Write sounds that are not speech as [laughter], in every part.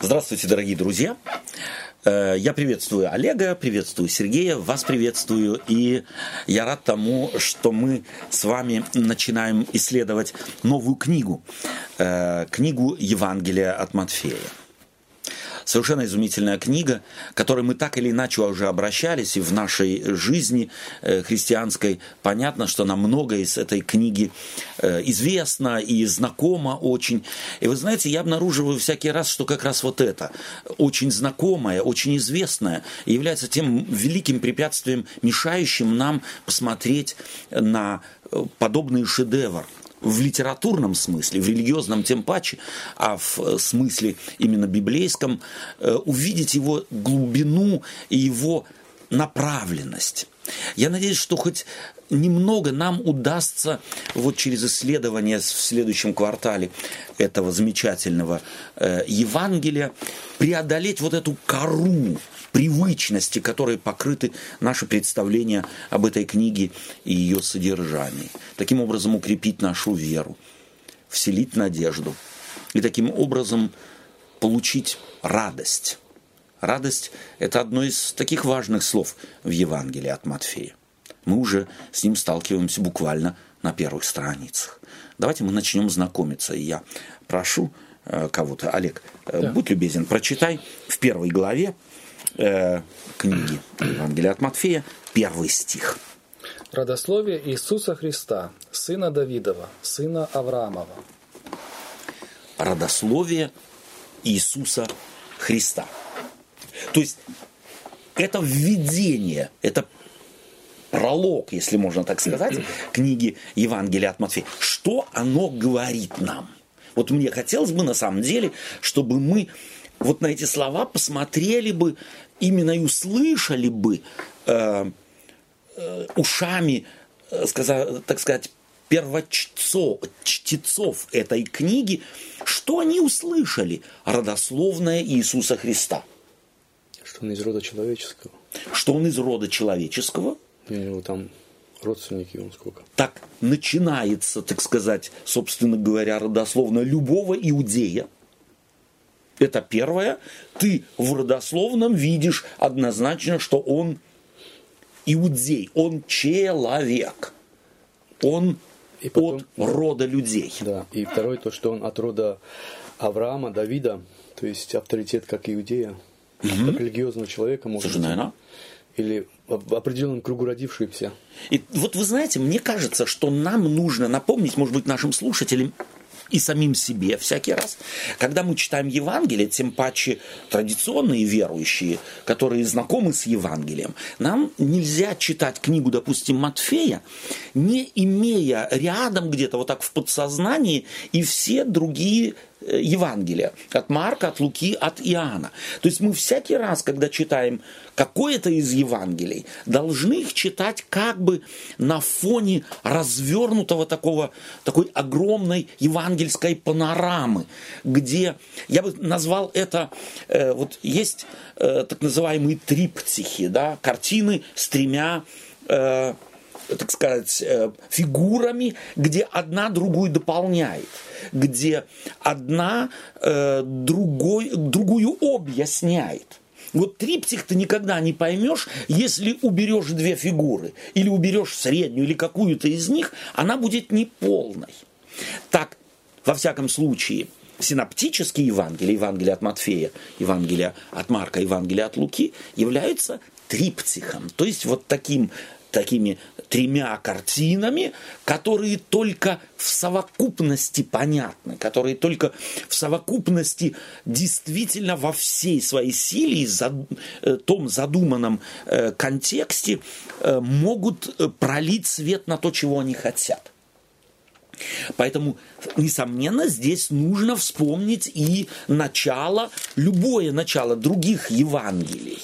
Здравствуйте, дорогие друзья. Э, я приветствую Олега, приветствую Сергея, вас приветствую, и я рад тому, что мы с вами начинаем исследовать новую книгу, э, книгу Евангелия от Матфея. Совершенно изумительная книга, к которой мы так или иначе уже обращались, и в нашей жизни э, христианской понятно, что нам многое из этой книги э, известно и знакомо очень. И вы знаете, я обнаруживаю всякий раз, что как раз вот это, очень знакомое, очень известное, является тем великим препятствием, мешающим нам посмотреть на э, подобный шедевр – в литературном смысле, в религиозном тем паче, а в э, смысле именно библейском, э, увидеть его глубину и его направленность. Я надеюсь, что хоть немного нам удастся вот через исследование в следующем квартале этого замечательного э, Евангелия преодолеть вот эту кору привычности, которой покрыты наши представления об этой книге и ее содержании. Таким образом укрепить нашу веру, вселить надежду и таким образом получить радость. Радость – это одно из таких важных слов в Евангелии от Матфея. Мы уже с ним сталкиваемся буквально на первых страницах. Давайте мы начнем знакомиться. И я прошу э, кого-то, Олег, э, да. будь любезен, прочитай в первой главе э, книги Евангелия от Матфея, первый стих. Родословие Иисуса Христа, сына Давидова, сына Авраамова. Родословие Иисуса Христа. То есть это введение, это пролог, если можно так сказать, книги Евангелия от Матфея. Что оно говорит нам? Вот мне хотелось бы на самом деле, чтобы мы вот на эти слова посмотрели бы именно и услышали бы э, э, ушами, э, сказа, так сказать, первочтцов чтецов этой книги, что они услышали? Родословное Иисуса Христа. Что он из рода человеческого. Что он из рода человеческого. У него там родственники он сколько. Так начинается, так сказать, собственно говоря, родословно любого иудея – это первое. Ты в родословном видишь однозначно, что он иудей, он человек. Он и потом, от рода людей. Да, и второе, то, что он от рода Авраама, Давида, то есть авторитет как иудея, угу. как религиозного человека, может Слушай, наверное. или в определенном кругу родившийся. И вот вы знаете, мне кажется, что нам нужно напомнить, может быть, нашим слушателям и самим себе всякий раз. Когда мы читаем Евангелие, тем паче традиционные верующие, которые знакомы с Евангелием, нам нельзя читать книгу, допустим, Матфея, не имея рядом где-то вот так в подсознании и все другие Евангелия. От Марка, от Луки, от Иоанна. То есть мы всякий раз, когда читаем какое-то из Евангелий, должны их читать как бы на фоне развернутого такого, такой огромной евангельской панорамы, где, я бы назвал это, э, вот есть э, так называемые триптихи, да, картины с тремя э, так сказать, э, фигурами, где одна другую дополняет, где одна э, другой, другую объясняет. Вот триптих ты никогда не поймешь, если уберешь две фигуры, или уберешь среднюю, или какую-то из них, она будет неполной. Так, во всяком случае, синоптические Евангелия, Евангелие от Матфея, Евангелие от Марка, Евангелие от Луки, являются триптихом, то есть вот таким такими тремя картинами, которые только в совокупности понятны, которые только в совокупности действительно во всей своей силе и за, э, том задуманном э, контексте э, могут пролить свет на то, чего они хотят. Поэтому, несомненно, здесь нужно вспомнить и начало, любое начало других Евангелий.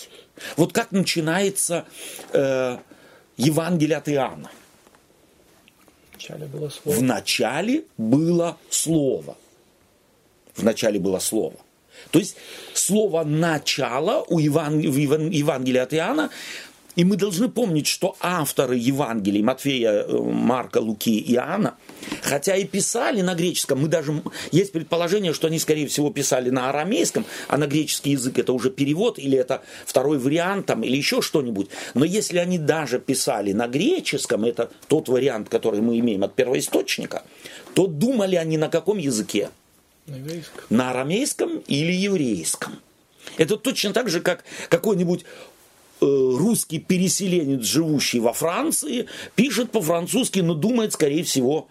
Вот как начинается э, Евангелие от Иоанна. Вначале было слово. В начале было слово. В начале было слово. То есть слово начало у Еван... в Евангелии от Иоанна И мы должны помнить, что авторы Евангелий Матфея, э, Марка, Луки и Иоанна, хотя и писали на греческом, мы даже есть предположение, что они, скорее всего, писали на арамейском, а на греческий язык это уже перевод, или это второй вариант, там, или еще что-нибудь. Но если они даже писали на греческом, это тот вариант, который мы имеем от первоисточника, то думали они на каком языке? На, на арамейском или еврейском. Это точно так же, как какой-нибудь русский переселенец, живущий во Франции, пишет по-французски, но думает, скорее всего,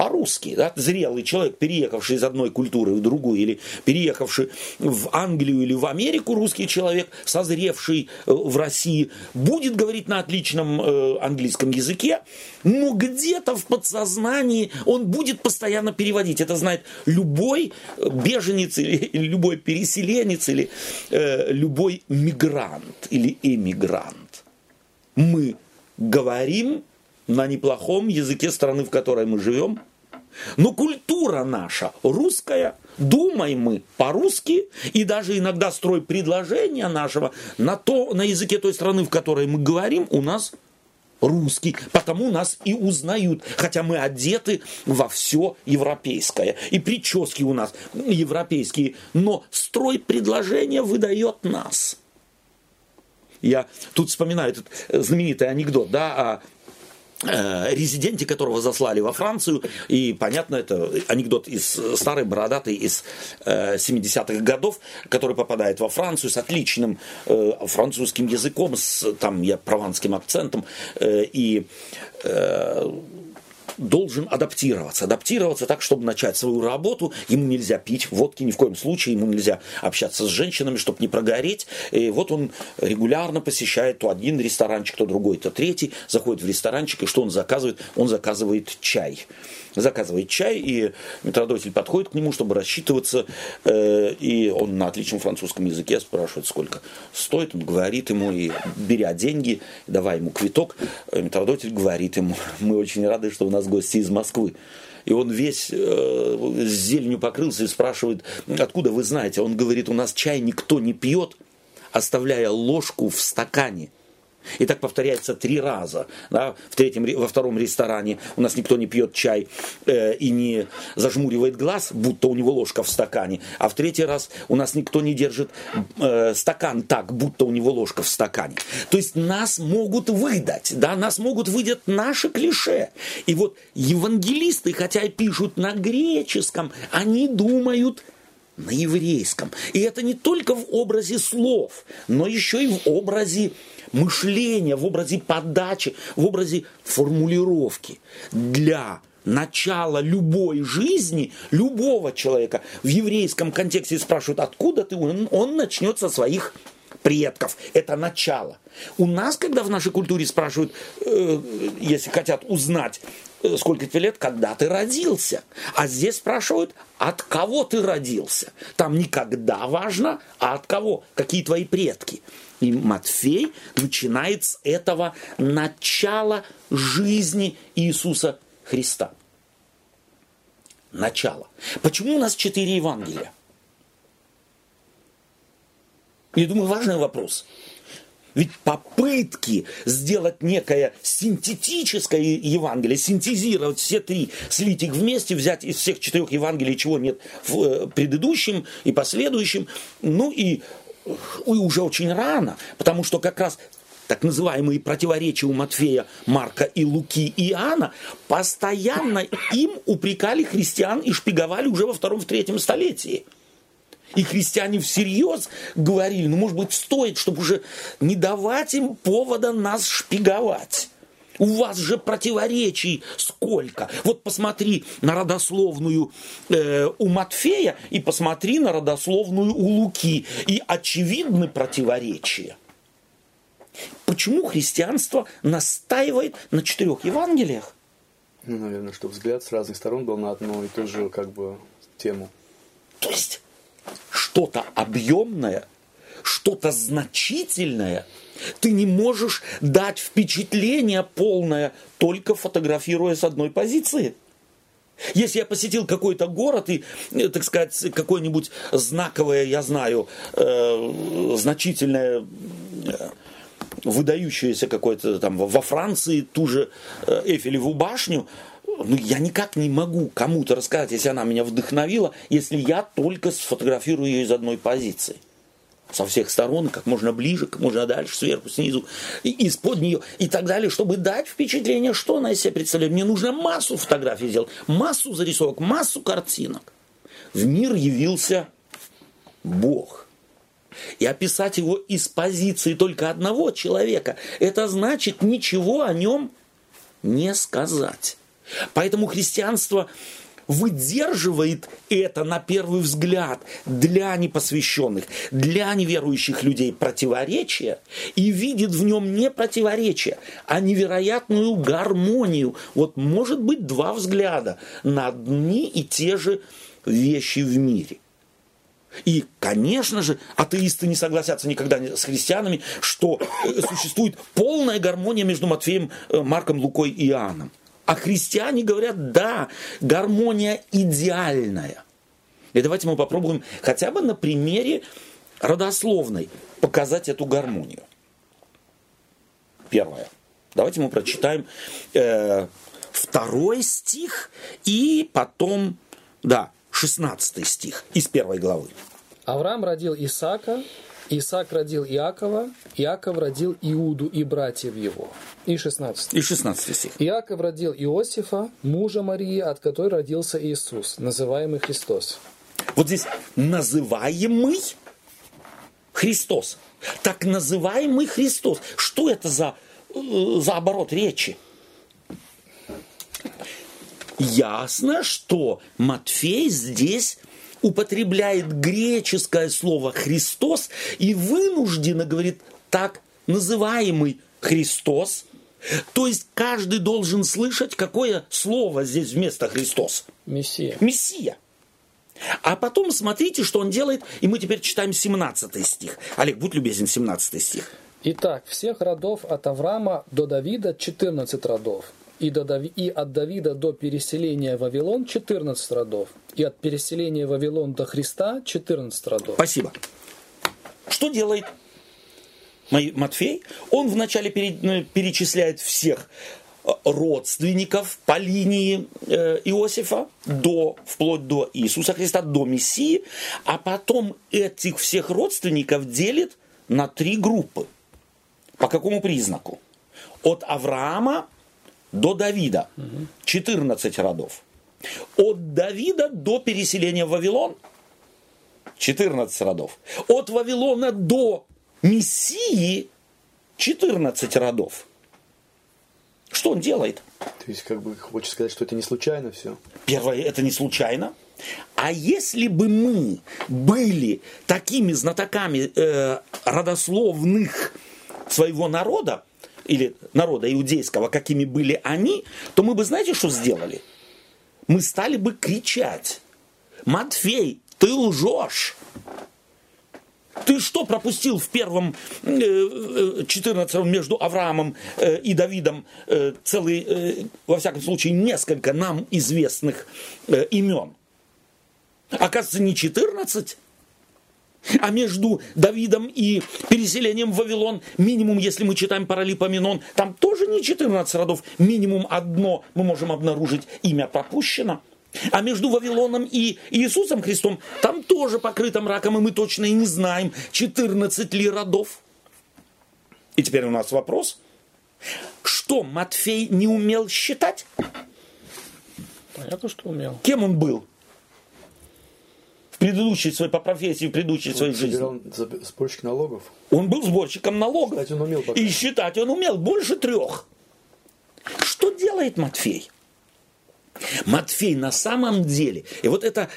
по-русски. Да? Зрелый человек, переехавший из одной культуры в другую, или переехавший в Англию или в Америку, русский человек, созревший э, в России, будет говорить на отличном э, английском языке, но где-то в подсознании он будет постоянно переводить. Это знает любой беженец или, [laughs] или любой переселенец или э, любой мигрант или эмигрант. Мы говорим на неплохом языке страны, в которой мы живем, но культура наша русская, думаем мы по-русски, и даже иногда строй предложения нашего на, то, на языке той страны, в которой мы говорим, у нас русский, потому нас и узнают, хотя мы одеты во все европейское. И прически у нас европейские, но строй предложения выдает нас. Я тут вспоминаю этот знаменитый анекдот, да, о резиденте которого заслали во Францию. И, понятно, это анекдот из старой бородатый из э, 70-х годов, который попадает во Францию с отличным э, французским языком, с там я прованским акцентом. Э, и э, должен адаптироваться. Адаптироваться так, чтобы начать свою работу. Ему нельзя пить водки ни в коем случае, ему нельзя общаться с женщинами, чтобы не прогореть. И вот он регулярно посещает то один ресторанчик, то другой, то третий. Заходит в ресторанчик, и что он заказывает? Он заказывает чай заказывает чай, и метродотель подходит к нему, чтобы рассчитываться, э, и он на отличном французском языке спрашивает, сколько стоит, он говорит ему, и беря деньги, давая ему квиток, э, метродотель говорит ему, мы очень рады, что у нас гости из Москвы. И он весь э, зеленью покрылся и спрашивает, откуда вы знаете? Он говорит, у нас чай никто не пьет, оставляя ложку в стакане – и так повторяется три раза. Да? В третьем, во втором ресторане у нас никто не пьет чай э, и не зажмуривает глаз, будто у него ложка в стакане. А в третий раз у нас никто не держит э, стакан так, будто у него ложка в стакане. То есть нас могут выдать, да? нас могут выдать наши клише. И вот евангелисты, хотя и пишут на греческом, они думают на еврейском. И это не только в образе слов, но еще и в образе мышления, в образе подачи, в образе формулировки для начала любой жизни, любого человека в еврейском контексте спрашивают, откуда ты, он, он начнет со своих предков. Это начало. У нас, когда в нашей культуре спрашивают, э, если хотят узнать, э, сколько тебе лет, когда ты родился. А здесь спрашивают, от кого ты родился. Там не когда важно, а от кого, какие твои предки. И Матфей начинает с этого начала жизни Иисуса Христа. Начало. Почему у нас четыре Евангелия? Я думаю, важный вопрос. Ведь попытки сделать некое синтетическое Евангелие, синтезировать все три, слить их вместе, взять из всех четырех Евангелий, чего нет в э, предыдущем и последующем, ну и, и уже очень рано, потому что как раз так называемые противоречия у Матфея, Марка и Луки и Иоанна, постоянно им упрекали христиан и шпиговали уже во втором, в третьем столетии. И христиане всерьез говорили, ну, может быть, стоит, чтобы уже не давать им повода нас шпиговать. У вас же противоречий сколько. Вот посмотри на родословную э, у Матфея и посмотри на родословную у Луки. И очевидны противоречия. Почему христианство настаивает на четырех Евангелиях? Ну, наверное, чтобы взгляд с разных сторон был на одну и ту же как бы тему. То есть что-то объемное, что-то значительное, ты не можешь дать впечатление полное, только фотографируя с одной позиции. Если я посетил какой-то город и, э, так сказать, какое-нибудь знаковое, я знаю, э, значительное э, выдающуюся какой-то там во Франции ту же э, Эйфелеву башню, ну, я никак не могу кому-то рассказать, если она меня вдохновила, если я только сфотографирую ее из одной позиции. Со всех сторон, как можно ближе, как можно дальше, сверху, снизу, из-под нее и так далее, чтобы дать впечатление, что она из себя представляет. Мне нужно массу фотографий сделать, массу зарисовок, массу картинок. В мир явился Бог. И описать его из позиции только одного человека, это значит ничего о нем не сказать. Поэтому христианство выдерживает это на первый взгляд для непосвященных, для неверующих людей противоречие и видит в нем не противоречие, а невероятную гармонию. Вот может быть два взгляда на одни и те же вещи в мире. И, конечно же, атеисты не согласятся никогда с христианами, что э, существует полная гармония между Матфеем, э, Марком, Лукой и Иоанном. А христиане говорят, да, гармония идеальная. И давайте мы попробуем хотя бы на примере родословной показать эту гармонию. Первое. Давайте мы прочитаем э, второй стих и потом, да, 16 стих из первой главы. Авраам родил Исаака, Исаак родил Иакова, Иаков родил Иуду и братьев его. И 16. И 16 стих. Иаков родил Иосифа, мужа Марии, от которой родился Иисус, называемый Христос. Вот здесь называемый Христос. Так называемый Христос. Что это за, э, за оборот речи? Ясно, что Матфей здесь употребляет греческое слово «Христос» и вынужденно говорит так называемый Христос. То есть каждый должен слышать, какое слово здесь вместо Христос. Мессия. Мессия. А потом смотрите, что он делает, и мы теперь читаем 17 стих. Олег, будь любезен, 17 стих. Итак, всех родов от Авраама до Давида 14 родов и, до и от Давида до переселения в Вавилон 14 родов, и от переселения в Вавилон до Христа 14 родов. Спасибо. Что делает Матфей? Он вначале ну, перечисляет всех э, родственников по линии э, Иосифа до, вплоть до Иисуса Христа, до Мессии, а потом этих всех родственников делит на три группы. По какому признаку? От Авраама до Давида 14 родов. От Давида до переселения в Вавилон 14 родов. От Вавилона до Мессии 14 родов. Что он делает? То есть, как бы хочешь сказать, что это не случайно все? Первое, это не случайно. А если бы мы были такими знатоками э, родословных своего народа, или народа иудейского, какими были они, то мы бы, знаете, что сделали? Мы стали бы кричать, Матфей, ты лжешь. Ты что пропустил в первом 14 э, между Авраамом э, и Давидом э, целый, во всяком случае, несколько нам известных имен? Оказывается, не 14, а между Давидом и переселением в Вавилон, минимум, если мы читаем Паралипоменон, там тоже не 14 родов, минимум одно мы можем обнаружить, имя пропущено. А между Вавилоном и Иисусом Христом там тоже покрыто мраком, и мы точно и не знаем, 14 ли родов. И теперь у нас вопрос. Что, Матфей не умел считать? Понятно, что умел. Кем он был? Предыдущей своей, по профессии, в предыдущей он своей жизни. сборщик налогов. Он был сборщиком налогов. Считать он умел. Пока. И считать он умел больше трех. Что делает Матфей? Матфей на самом деле, и вот это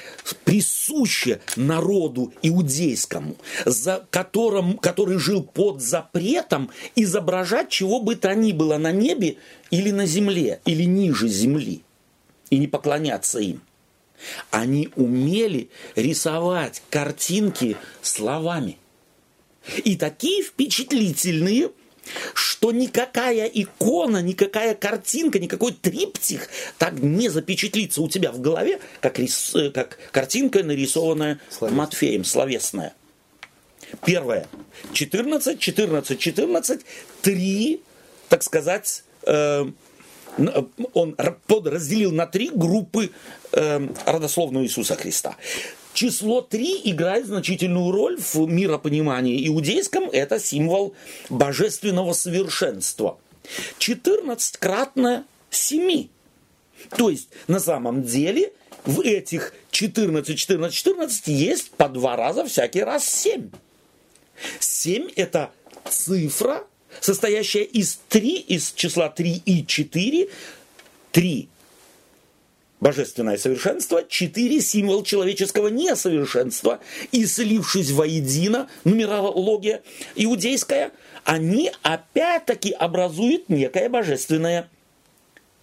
присуще народу иудейскому, за которым, который жил под запретом, изображать чего бы то ни было на небе или на земле, или ниже земли, и не поклоняться им – они умели рисовать картинки словами. И такие впечатлительные, что никакая икона, никакая картинка, никакой триптих так не запечатлится у тебя в голове, как, рис, как картинка, нарисованная Словес. Матфеем, словесная. Первое. 14, 14, 14, три, так сказать, э, он подразделил на три группы э, родословную Иисуса Христа. Число три играет значительную роль в миропонимании иудейском. Это символ божественного совершенства. 14 кратно 7. То есть на самом деле в этих 14, 14, 14 есть по два раза всякий раз 7. 7 это цифра, состоящая из 3, из числа 3 и 4. 3 божественное совершенство, 4 символ человеческого несовершенства, и слившись воедино, нумерология иудейская, они опять-таки образуют некое божественное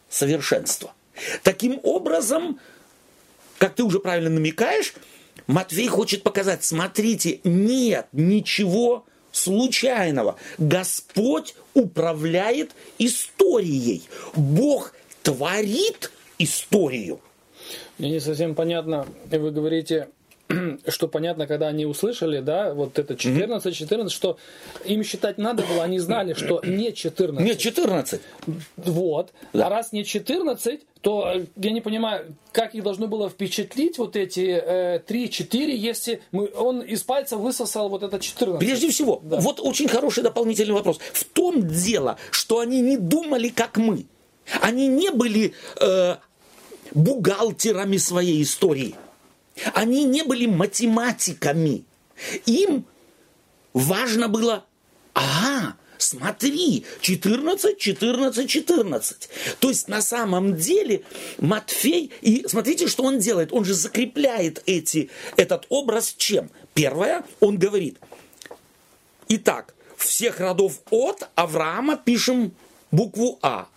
совершенство. Таким образом, как ты уже правильно намекаешь, Матвей хочет показать, смотрите, нет ничего случайного. Господь управляет историей. Бог творит историю. Мне не совсем понятно, вы говорите, [clears throat] что понятно, когда они услышали, да, вот это 14, 14, что им считать надо было, они знали, что [clears throat] не 14. Не 14. Вот. Да. А раз не 14, то э, я не понимаю, как их должно было впечатлить вот эти э, 3-4, если мы, он из пальца высосал вот это 14. Прежде всего, да. вот очень хороший дополнительный вопрос. В том дело, что они не думали, как мы. Они не были э, бухгалтерами своей истории. Они не были математиками. Им важно было, ага, смотри, 14, 14, 14. То есть на самом деле Матфей, и смотрите, что он делает, он же закрепляет эти, этот образ чем? Первое, он говорит, итак, всех родов от Авраама пишем букву А.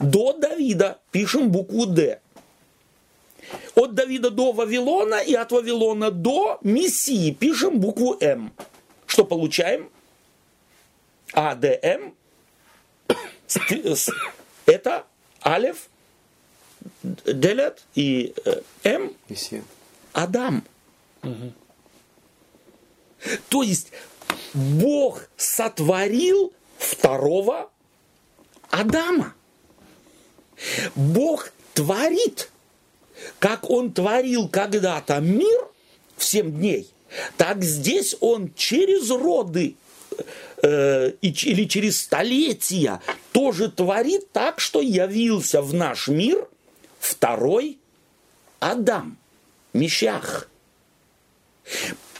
До Давида пишем букву Д. От Давида до Вавилона и от Вавилона до Мессии пишем букву М. Что получаем? АДМ. Это Алев, Делет и э, М. Мессия. Адам. Угу. То есть Бог сотворил второго Адама. Бог творит, как Он творил когда-то мир в семь дней, так здесь Он через роды э, или через столетия тоже творит так, что явился в наш мир второй Адам, Мещах.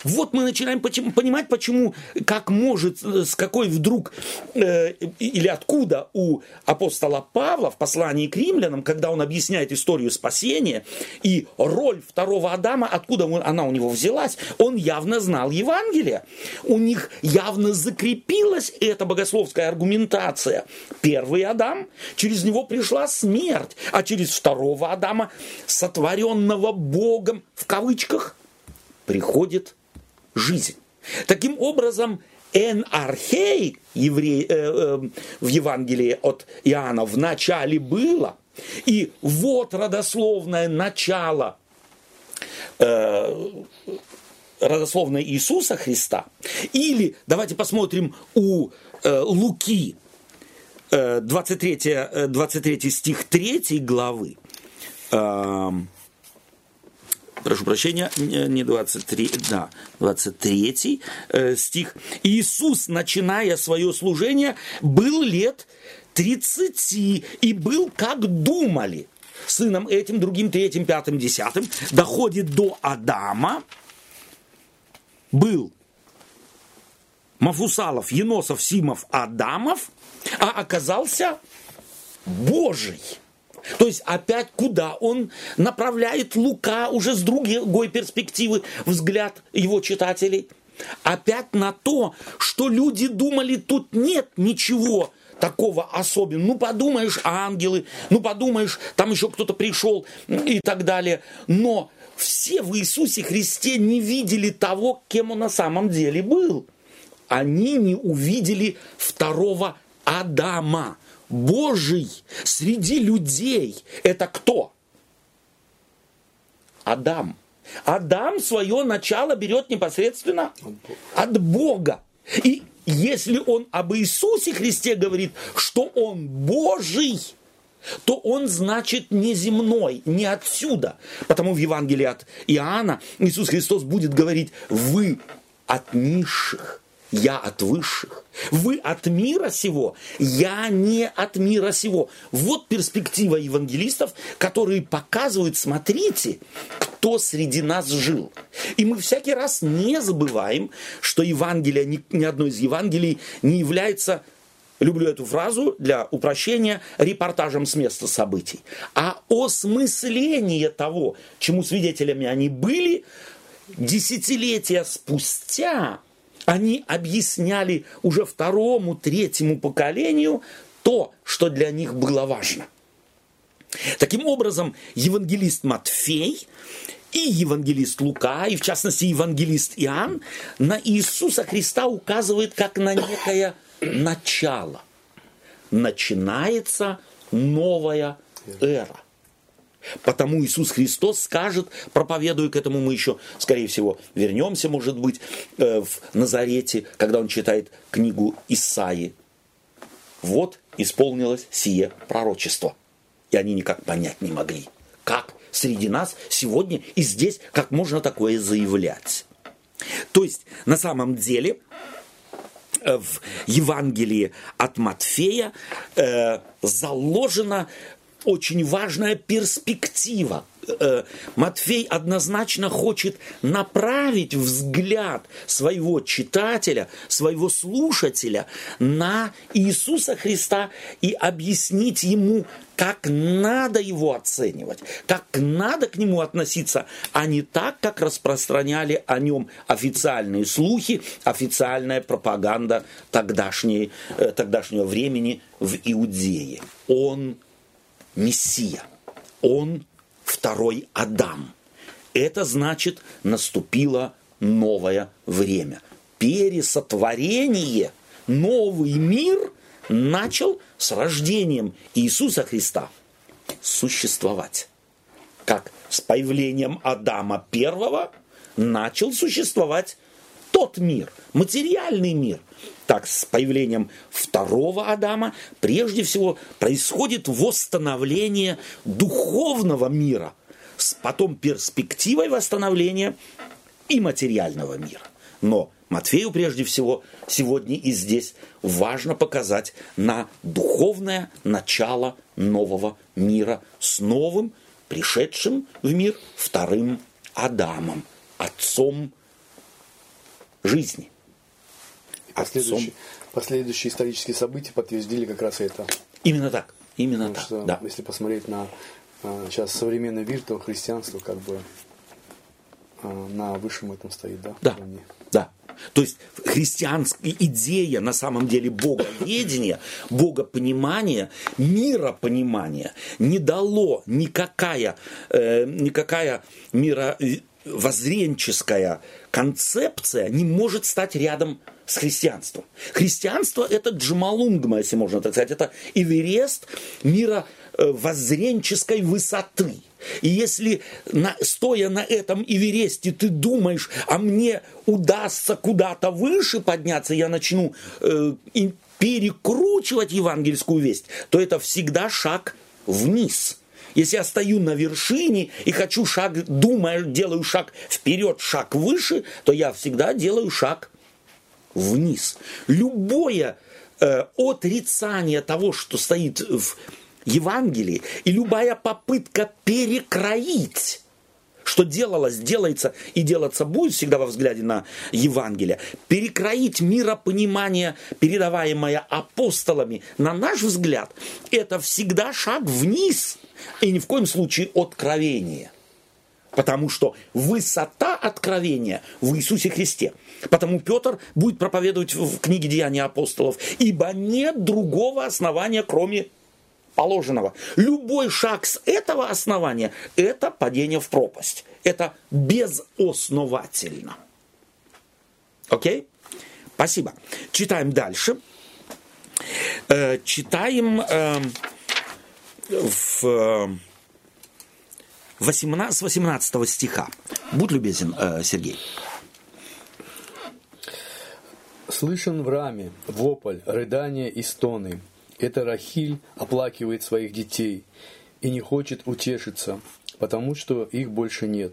Вот мы начинаем понимать, почему, как может, э, с какой вдруг э, или откуда у апостола Павла в послании к римлянам, когда он объясняет историю спасения и роль второго Адама, откуда она у него взялась, он явно знал Евангелие. У них явно закрепилась эта богословская аргументация. Первый Адам, через него пришла смерть, а через второго Адама, сотворенного Богом, в кавычках, приходит жизнь. Таким образом, эн архей еврей, э, э, в Евангелии от Иоанна в начале было, и вот родословное начало э, родословное Иисуса Христа. Или давайте посмотрим у э, Луки 23, э, 23 э, стих 3 главы. Э, прошу прощения, не 23, да, 23 э, стих. Иисус, начиная свое служение, был лет 30 и был, как думали, сыном этим, другим, третьим, пятым, десятым, доходит до Адама, был Мафусалов, Еносов, Симов, Адамов, а оказался Божий. То есть опять куда он направляет Лука уже с другой перспективы взгляд его читателей? Опять на то, что люди думали, тут нет ничего такого особенного. Ну, подумаешь, ангелы, ну, подумаешь, там еще кто-то пришел и так далее. Но все в Иисусе Христе не видели того, кем он на самом деле был. Они не увидели второго Адама. Божий среди людей – это кто? Адам. Адам свое начало берет непосредственно от Бога. И если он об Иисусе Христе говорит, что он Божий, то он значит не земной, не отсюда. Потому в Евангелии от Иоанна Иисус Христос будет говорить, вы от низших, я от высших. Вы от мира сего, я не от мира сего. Вот перспектива евангелистов, которые показывают, смотрите, кто среди нас жил. И мы всякий раз не забываем, что Евангелие, ни, ни одно из Евангелий не является люблю эту фразу для упрощения, репортажем с места событий, а осмысление того, чему свидетелями они были, десятилетия спустя они объясняли уже второму, третьему поколению то, что для них было важно. Таким образом, евангелист Матфей и евангелист Лука, и в частности евангелист Иоанн, на Иисуса Христа указывает как на некое начало. Начинается новая эра. Потому Иисус Христос скажет, проповедуя к этому, мы еще, скорее всего, вернемся, может быть, э, в Назарете, когда он читает книгу Исаи. Вот исполнилось сие пророчество. И они никак понять не могли, как среди нас сегодня и здесь, как можно такое заявлять. То есть, на самом деле, э, в Евангелии от Матфея э, заложено очень важная перспектива. Э, Матфей однозначно хочет направить взгляд своего читателя, своего слушателя на Иисуса Христа и объяснить ему, как надо его оценивать, как надо к нему относиться, а не так, как распространяли о нем официальные слухи, официальная пропаганда тогдашней, э, тогдашнего времени в Иудее. Он Мессия. Он второй Адам. Это значит, наступило новое время. Пересотворение, новый мир начал с рождением Иисуса Христа существовать. Как с появлением Адама первого начал существовать тот мир, материальный мир, так с появлением второго Адама прежде всего происходит восстановление духовного мира с потом перспективой восстановления и материального мира. Но Матфею прежде всего сегодня и здесь важно показать на духовное начало нового мира с новым, пришедшим в мир вторым Адамом, отцом жизни – последующие, последующие исторические события подтвердили как раз это. Именно так. Именно Потому так. Что, да. Если посмотреть на а, сейчас современный мир, то христианство как бы а, на высшем этом стоит, да? Да. Да. То есть христианская идея на самом деле боговедения, богопонимания, миропонимания не дало никакая, э, никакая мировоззренческая концепция не может стать рядом с христианством. Христианство – это джамалунгма, если можно так сказать, это Эверест мира э, воззренческой высоты. И если, на, стоя на этом Эвересте, ты думаешь, а мне удастся куда-то выше подняться, я начну э, перекручивать евангельскую весть, то это всегда шаг вниз. Если я стою на вершине и хочу шаг, думаю, делаю шаг вперед, шаг выше, то я всегда делаю шаг вниз. Любое э, отрицание того, что стоит в Евангелии, и любая попытка перекроить что делалось, делается и делаться будет всегда во взгляде на Евангелие, перекроить миропонимание, передаваемое апостолами, на наш взгляд, это всегда шаг вниз, и ни в коем случае откровение. Потому что высота откровения в Иисусе Христе. Потому Петр будет проповедовать в книге Деяния апостолов, ибо нет другого основания, кроме положенного. Любой шаг с этого основания – это падение в пропасть. Это безосновательно. Окей? Спасибо. Читаем дальше. Э, читаем э, в 18, с 18 стиха. Будь любезен, э, Сергей. Слышен в раме вопль, рыдание и стоны. Это Рахиль оплакивает своих детей и не хочет утешиться, потому что их больше нет.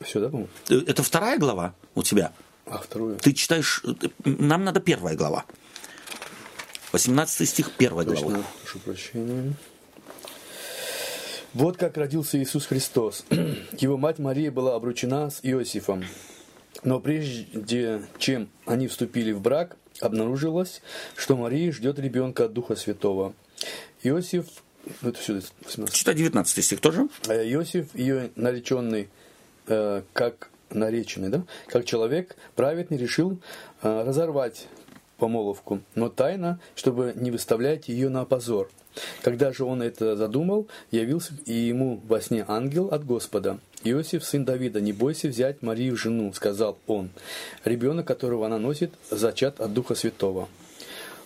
Все, да, по-моему? Э, это вторая глава у тебя? А вторую? Ты читаешь... Э, нам надо первая глава. 18 стих первой Точно, главы. прошу прощения. Вот как родился Иисус Христос. [clears throat] Его мать Мария была обручена с Иосифом. Но прежде чем они вступили в брак, обнаружилось, что Мария ждет ребенка от Духа Святого. Иосиф, ну это все, 18. Читай 19 стих тоже. Э, Иосиф, ее нареченный, э, как нареченный, да, как человек праведный, решил э, разорвать помолвку, но тайно, чтобы не выставлять ее на позор. Когда же он это задумал, явился и ему во сне ангел от Господа. «Иосиф, сын Давида, не бойся взять Марию в жену», — сказал он. «Ребенок, которого она носит, зачат от Духа Святого.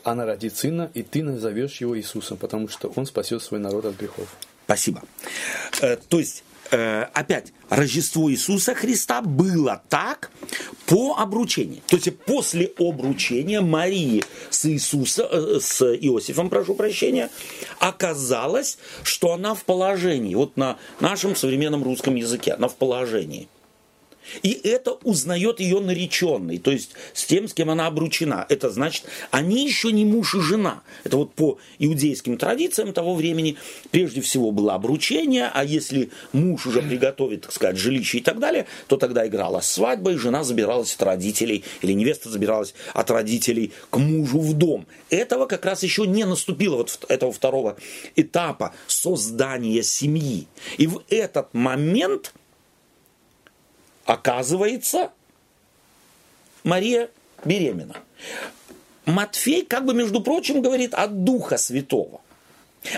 Она родит сына, и ты назовешь его Иисусом, потому что он спасет свой народ от грехов». Спасибо. Э, то есть Э, опять, Рождество Иисуса Христа было так по обручению. То есть после обручения Марии с, Иисуса, э, с Иосифом, прошу прощения, оказалось, что она в положении, вот на нашем современном русском языке, она в положении – и это узнает ее нареченный, то есть с тем, с кем она обручена. Это значит, они еще не муж и жена. Это вот по иудейским традициям того времени прежде всего было обручение, а если муж уже приготовит, так сказать, жилище и так далее, то тогда играла свадьба, и жена забиралась от родителей, или невеста забиралась от родителей к мужу в дом. Этого как раз еще не наступило, вот этого второго этапа создания семьи. И в этот момент Оказывается, Мария беременна. Матфей, как бы, между прочим, говорит от Духа Святого.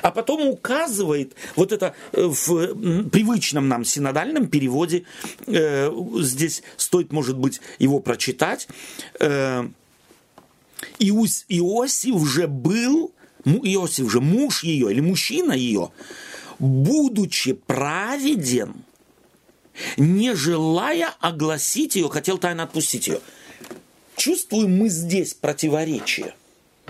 А потом указывает, вот это э, в привычном нам синодальном переводе, э, здесь стоит, может быть, его прочитать, э, Иос, Иосиф же был, Иосиф же муж ее или мужчина ее, будучи праведен, не желая огласить ее, хотел тайно отпустить ее. Чувствуем мы здесь противоречие?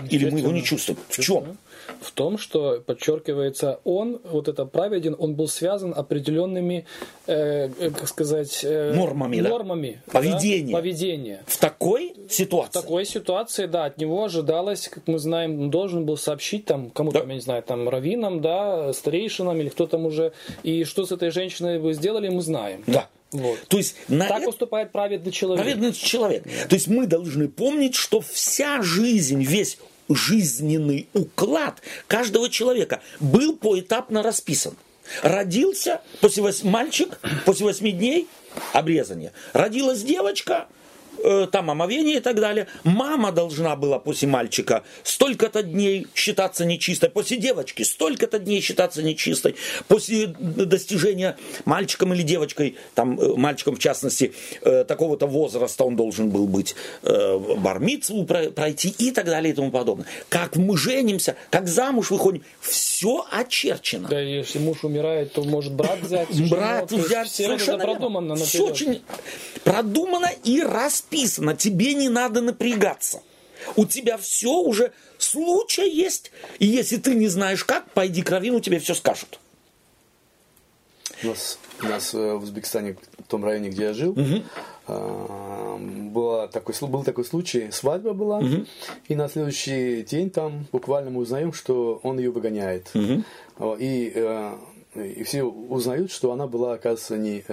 Или мы его не чувствуем? В чем? В том, что подчеркивается, он, вот это праведен, он был связан определенными, э, э как сказать, э, нормами, нормами да? поведения. Да? поведения. В такой ситуации. В такой ситуации, да, от него ожидалось, как мы знаем, он должен был сообщить там кому-то, да. я не знаю, там раввинам, да, старейшинам или кто там уже, и что с этой женщиной вы сделали, мы знаем. Да. Вот. То есть на так это... поступает праведный человек. Праведный человек. То есть мы должны помнить, что вся жизнь, весь жизненный уклад каждого человека был поэтапно расписан. Родился после вось... мальчик, после восьми дней обрезания. Родилась девочка, Э, там омовение и так далее. Мама должна была после мальчика столько-то дней считаться нечистой, после девочки столько-то дней считаться нечистой, после достижения мальчиком или девочкой, там э, мальчиком в частности, э, такого-то возраста он должен был быть бармицу пройти и так далее и тому подобное. Как мы женимся, как замуж выходим, все очерчено. Да, если муж умирает, то может брат взять. [laughs] Брат взять, все это продумано. Все очень продумано и расписано расписано, тебе не надо напрягаться. У тебя все уже случай есть. И если ты не знаешь как, пойди к Равину, тебе все скажут. У нас, у нас э, в Узбекистане, в том районе, где я жил, угу. была такой, был такой случай, свадьба была, угу. и на следующий день там буквально мы узнаем, что он ее выгоняет. Угу. И, э, и все узнают, что она была, оказывается, не,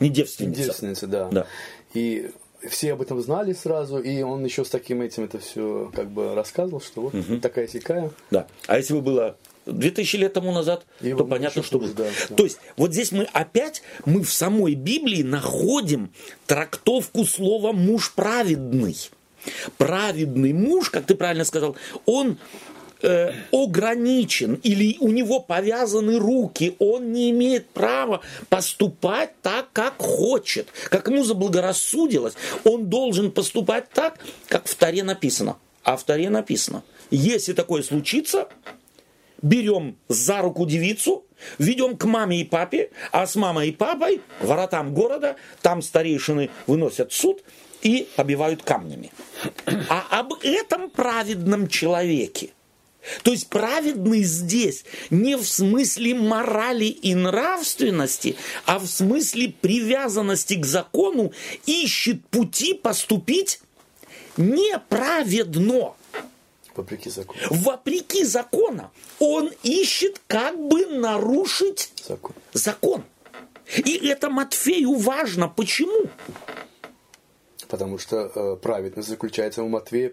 не девственница. девственница да. да. И все об этом знали сразу, и он еще с таким этим это все как бы рассказывал, что вот угу. такая сякая. Да. А если бы было 2000 лет тому назад, и то понятно, что... Хуже, да, да. То есть, вот здесь мы опять, мы в самой Библии находим трактовку слова «муж праведный». Праведный муж, как ты правильно сказал, он э, ограничен или у него повязаны руки, он не имеет права поступать так, как хочет, как ему заблагорассудилось. Он должен поступать так, как в Таре написано. А в Таре написано, если такое случится, берем за руку девицу, ведем к маме и папе, а с мамой и папой воротам города, там старейшины выносят суд и побивают камнями. А об этом праведном человеке, то есть праведный здесь не в смысле морали и нравственности, а в смысле привязанности к закону ищет пути поступить неправедно. Вопреки закону. Вопреки закону. Он ищет как бы нарушить Закон. закон. И это Матфею важно. Почему? Потому что э, праведность заключается у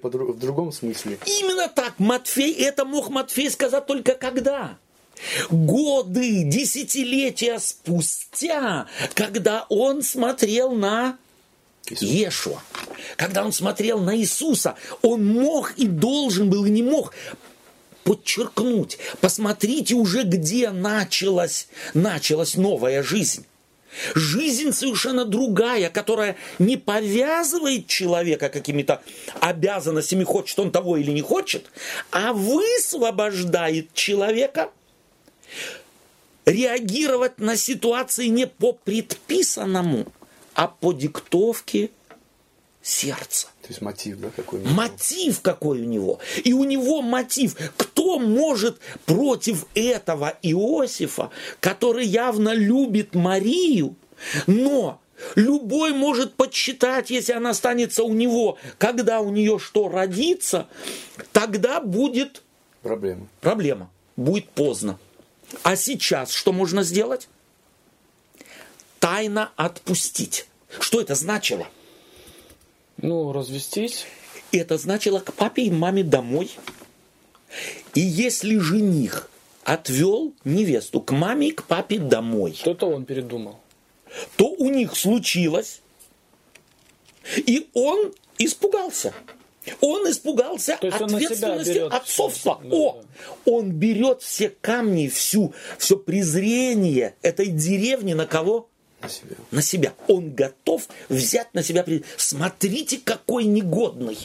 дру- в другом смысле. Именно так. Матфей, это мог Матфей сказать только когда? Годы, десятилетия спустя, когда он смотрел на Иисус. Иешуа. Когда он смотрел на Иисуса, он мог и должен был, и не мог подчеркнуть. Посмотрите уже, где началась, началась новая жизнь. Жизнь совершенно другая, которая не повязывает человека какими-то обязанностями, хочет он того или не хочет, а высвобождает человека реагировать на ситуации не по предписанному, а по диктовке сердца. То есть мотив, да, какой Мотив какой у него. И у него мотив. Кто может против этого Иосифа, который явно любит Марию, но любой может подсчитать, если она останется у него, когда у нее что родится, тогда будет Проблема. проблема. Будет поздно. А сейчас что можно сделать? Тайно отпустить. Что это значило? Ну, развестись. Это значило к папе и маме домой. И если жених отвел невесту к маме и к папе домой, То-то он передумал. то у них случилось, и он испугался. Он испугался То есть он ответственности берет отцовства. Да, О, он берет все камни, всю, все презрение этой деревни на кого? На себя. на себя. Он готов взять на себя. Смотрите, какой негодный.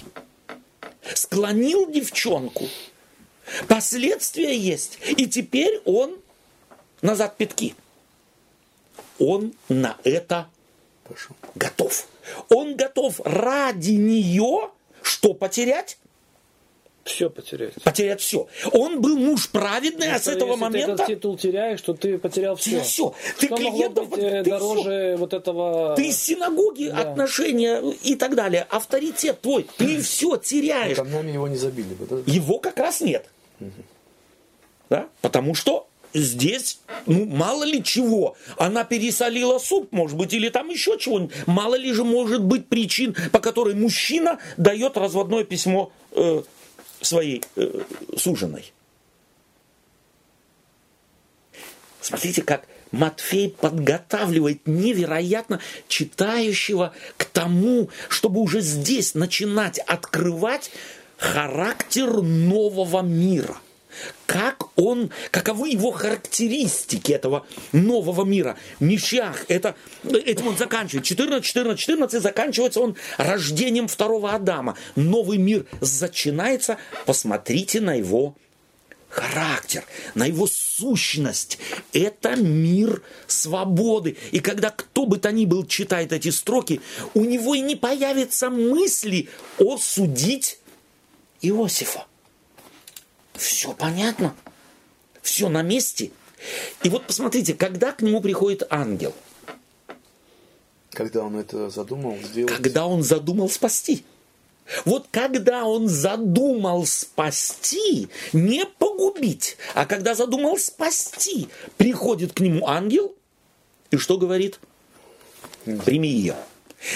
Склонил девчонку. Последствия есть. И теперь он назад пятки. Он на это Пошел. готов. Он готов ради нее что потерять? Все потерять. Потерять все. Он был муж праведный, а с Что этого если ты момента... этот титул теряешь, то ты потерял все. Ты все. Ты Что клиентов... быть э, ты дороже вот этого... Ты из синагоги, Да. отношения и так далее, авторитет твой, ты все теряешь. Камнями его не забили бы, да? Его как раз нет. Да? Потому что здесь, ну, мало ли чего. Она пересолила суп, может быть, или там еще чего-нибудь. Мало ли же может быть причин, по которой мужчина дает разводное письмо э, своей э, суженой. Смотрите, как Матфей подготавливает невероятно читающего к тому, чтобы уже здесь начинать открывать характер нового мира. Как он, каковы его характеристики этого нового мира. Мещах, это, этим он заканчивает. 14, 14, 14 заканчивается он рождением второго Адама. Новый мир начинается, посмотрите на его характер, на его сущность. Это мир свободы. И когда кто бы то ни был читает эти строки, у него и не появится мысли осудить Иосифа. Все понятно. Все на месте. И вот посмотрите, когда к нему приходит ангел, Когда он это задумал, сделать... когда он задумал спасти. Вот когда он задумал спасти, не погубить, а когда задумал спасти, приходит к нему ангел и что говорит? Прими ее.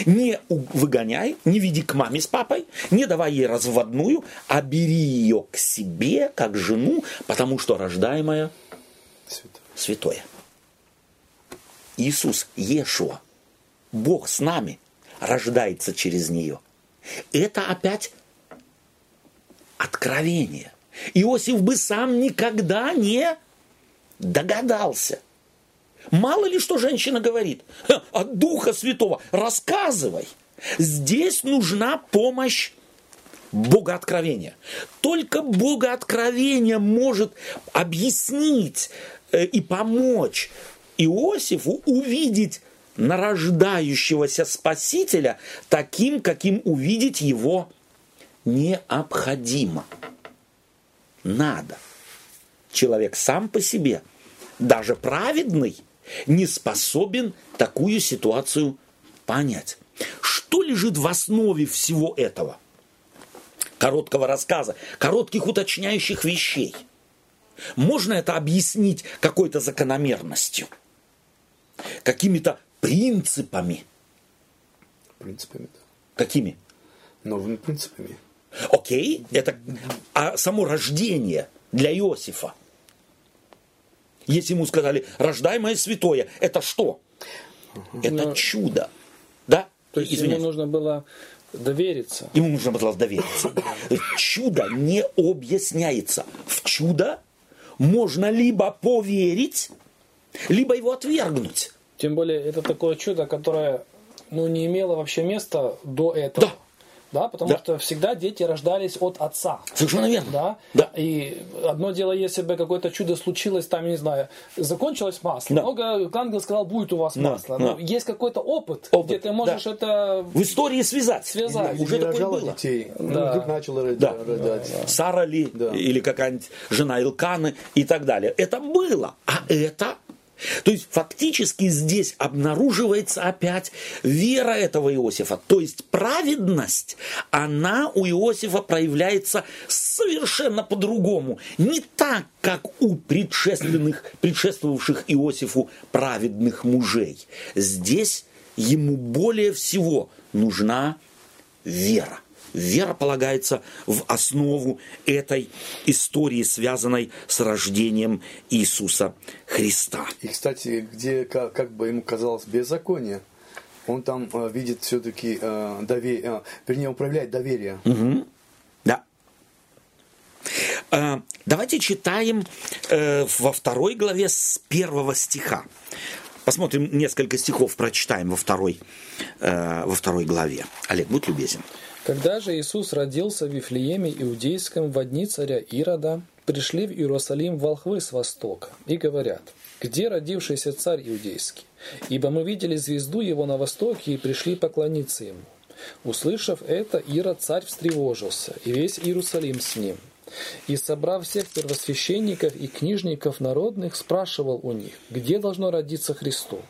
Не выгоняй, не веди к маме с папой, не давай ей разводную, а бери ее к себе, как жену, потому что рождаемая Святой. святое. Иисус, Иешуа, Бог с нами, рождается через нее. Это опять откровение. Иосиф бы сам никогда не догадался. Мало ли что женщина говорит. «Ха, От Духа Святого. Рассказывай. Здесь нужна помощь богооткровение. Только богооткровение может объяснить э, и помочь Иосифу увидеть нарождающегося Спасителя таким, каким увидеть его необходимо. Надо. Человек сам по себе, даже праведный, не способен такую ситуацию понять. Что лежит в основе всего этого? Короткого рассказа, коротких уточняющих вещей. Можно это объяснить какой-то закономерностью, какими-то принципами. Принципами, да. Какими? Новыми принципами. Окей, это а само рождение для Иосифа. Если ему сказали, рождаемое святое, это что? Это Но- чудо. Да? То есть Извиняюсь. ему нужно было довериться. Ему нужно было довериться. Чудо не объясняется. В чудо можно либо поверить, либо его отвергнуть. Тем более это такое чудо, которое ну, не имело вообще места до этого. Да. Да, потому Да. что всегда дети рождались от отца. Совершенно верно. Да? Да. И одно дело, если бы какое-то чудо случилось, там, не знаю, закончилось масло. Да. Много ангел сказал, будет у вас Да, масло. да. Но есть какой-то опыт, Опыт, где ты можешь да. это В истории связать. связать. Уже не такое было. детей. Ну, Да. вдруг начала рожать. Да. рожать. Сара ли, Да. или какая-нибудь жена Илканы и так далее. Это было. А это... То есть фактически здесь обнаруживается опять вера этого Иосифа. То есть праведность, она у Иосифа проявляется совершенно по-другому. Не так, как у предшественных, предшествовавших Иосифу праведных мужей. Здесь ему более всего нужна вера. Вера полагается в основу этой истории, связанной с рождением Иисуса Христа. И, кстати, где как, как бы ему казалось беззаконие, он там э, видит все-таки доверие, вернее, он проявляет доверие. Да. А, Давайте читаем э, во второй главе с первого стиха. Посмотрим несколько стихов, прочитаем во второй, э, во второй главе. Олег, будь любезен. Когда же Иисус родился в Вифлееме Иудейском в дни царя Ирода, пришли в Иерусалим волхвы с востока и говорят, «Где родившийся царь Иудейский? Ибо мы видели звезду его на востоке и пришли поклониться ему». Услышав это, Ирод царь встревожился, и весь Иерусалим с ним. И, собрав всех первосвященников и книжников народных, спрашивал у них, где должно родиться Христу.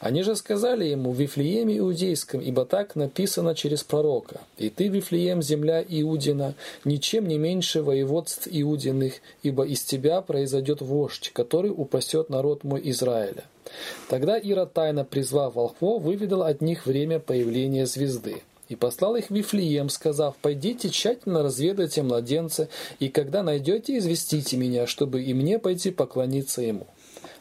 Они же сказали ему в Вифлееме Иудейском, ибо так написано через пророка. «И ты, Вифлеем, земля Иудина, ничем не меньше воеводств Иудиных, ибо из тебя произойдет вождь, который упасет народ мой Израиля». Тогда Ира, тайно призвав волхвов, выведал от них время появления звезды. И послал их в Вифлеем, сказав, «Пойдите тщательно разведайте младенца, и когда найдете, известите меня, чтобы и мне пойти поклониться ему».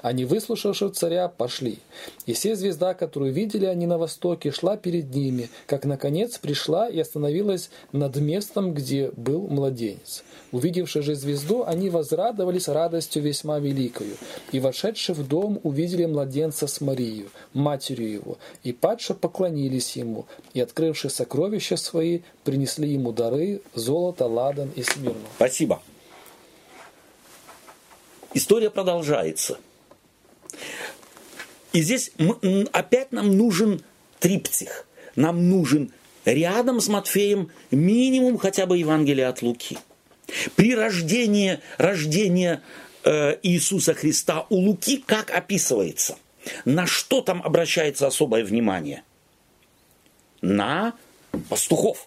Они, выслушавши царя, пошли. И все звезда, которую видели они на востоке, шла перед ними, как, наконец, пришла и остановилась над местом, где был младенец. Увидевши же звезду, они возрадовались радостью весьма великою. И, вошедши в дом, увидели младенца с Марией, матерью его, и падше поклонились ему, и, открывши сокровища свои, принесли ему дары, золото, ладан и смирну. Спасибо. История продолжается. И здесь опять нам нужен триптих. Нам нужен рядом с Матфеем минимум хотя бы Евангелие от Луки. При рождении, рождении э, Иисуса Христа у Луки как описывается? На что там обращается особое внимание? На пастухов.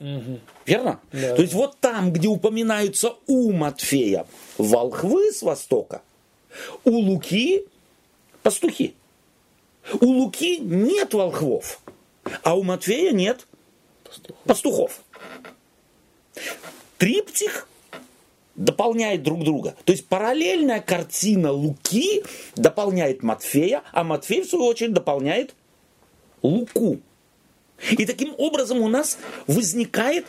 Верно? Да. То есть вот там, где упоминаются у Матфея волхвы с востока, у Луки пастухи. У Луки нет волхвов, а у Матфея нет пастухов. Триптих дополняет друг друга. То есть параллельная картина Луки дополняет Матфея, а Матфей, в свою очередь, дополняет Луку. И таким образом у нас возникает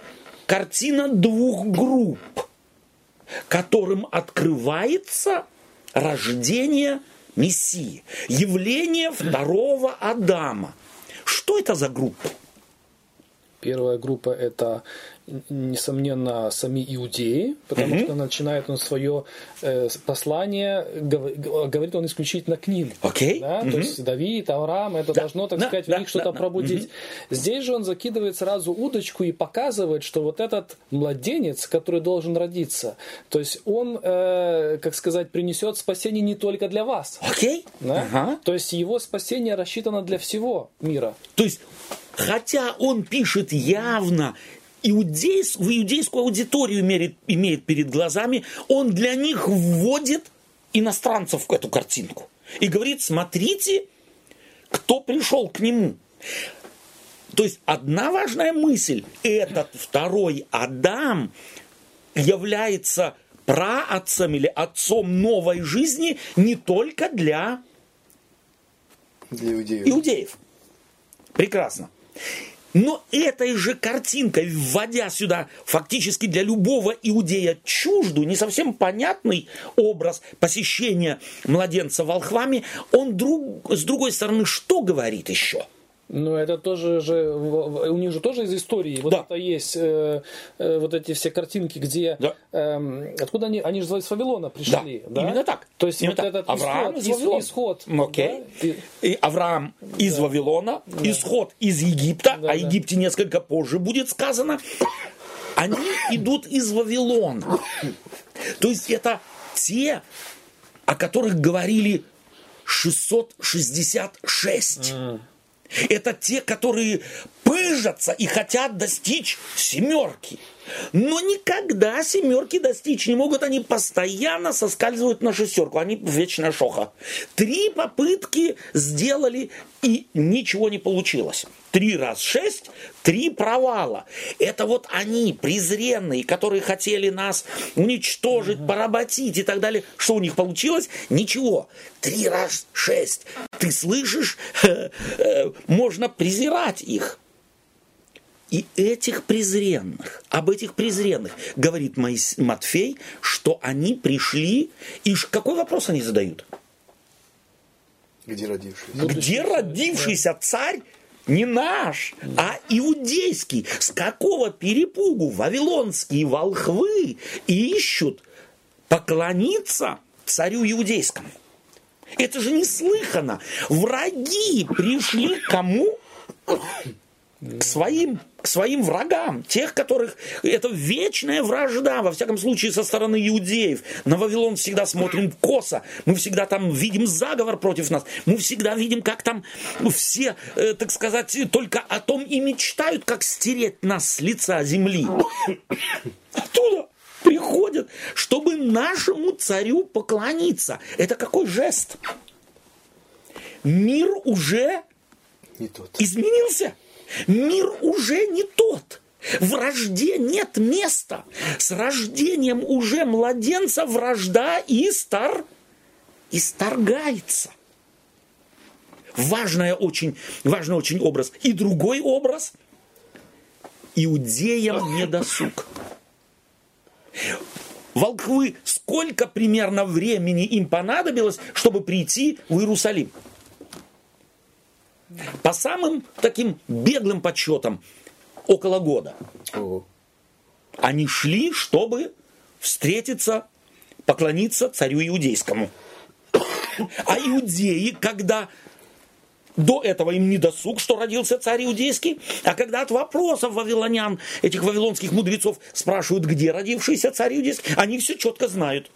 картина двух групп, которым открывается рождение Мессии, явление второго Адама. Что это за группа? Первая группа это, несомненно, сами иудеи, потому mm-hmm. что начинает он свое э, послание, говорит он исключительно к ним. Okay. Да? Mm-hmm. То есть Давид, Авраам, это да. должно, так да, сказать, да, в них да, что-то да, пробудить. Mm-hmm. Здесь же он закидывает сразу удочку и показывает, что вот этот младенец, который должен родиться, то есть он, э, как сказать, принесет спасение не только для вас. Окей. Да? Uh-huh. То есть его спасение рассчитано для всего мира. То есть хотя он пишет явно иудейс, в иудейскую аудиторию имеет, имеет перед глазами, он для них вводит иностранцев в эту картинку. И говорит, смотрите, кто пришел к нему. То есть одна важная мысль, этот второй Адам является праотцем или отцом новой жизни не только для, для иудеев. иудеев. Прекрасно. Но этой же картинкой, вводя сюда фактически для любого иудея чуждую, не совсем понятный образ посещения младенца волхвами, он друг, с другой стороны что говорит еще – ну, это тоже же, у них же тоже из истории. Вот да. это есть э, э, вот эти все картинки, где да. э, откуда они, они же из Вавилона пришли. Да, да? именно так. То есть именно вот так. этот Авраам исход, из Вавилона. исход Окей. Да? И, и Авраам да. из Вавилона, да. исход из Египта, да, о Египте да. несколько позже будет сказано. Они идут из Вавилона. То есть это те, о которых говорили 666. Mm. Это те, которые пыжатся и хотят достичь семерки. Но никогда семерки достичь не могут, они постоянно соскальзывают на шестерку, они вечная шоха. Три попытки сделали и ничего не получилось. Три раз шесть, три провала. Это вот они, презренные, которые хотели нас уничтожить, поработить и так далее. Что у них получилось? Ничего. Три раз шесть. Ты слышишь? [laughs] Э, можно презирать их. И этих презренных, об этих презренных, говорит Матфей, что они пришли, и какой вопрос они задают? Где родившийся? Где родившийся царь не наш, а иудейский. С какого перепугу вавилонские волхвы ищут поклониться царю иудейскому? Это же неслыханно. Враги пришли к кому? К своим к своим врагам, тех, которых это вечная вражда, во всяком случае, со стороны иудеев. На Вавилон всегда смотрим косо, мы всегда там видим заговор против нас, мы всегда видим, как там все, э, так сказать, только о том и мечтают, как стереть нас с лица земли. Оттуда приходят, чтобы нашему царю поклониться. Это какой жест? Мир уже изменился. Мир уже не тот. Вражде нет места. С рождением уже младенца вражда и стар исторгается. Важная очень, важный очень образ. И другой образ – иудеям недосуг. Волхвы, сколько примерно времени им понадобилось, чтобы прийти в Иерусалим? По самым таким беглым подсчетам, около года. Ого. Они шли, чтобы встретиться, поклониться царю иудейскому. А иудеи, когда до этого им не досуг, что родился царь иудейский, а когда от вопросов вавилонян, этих вавилонских мудрецов, спрашивают, где родившийся царь иудейский, они все четко знают.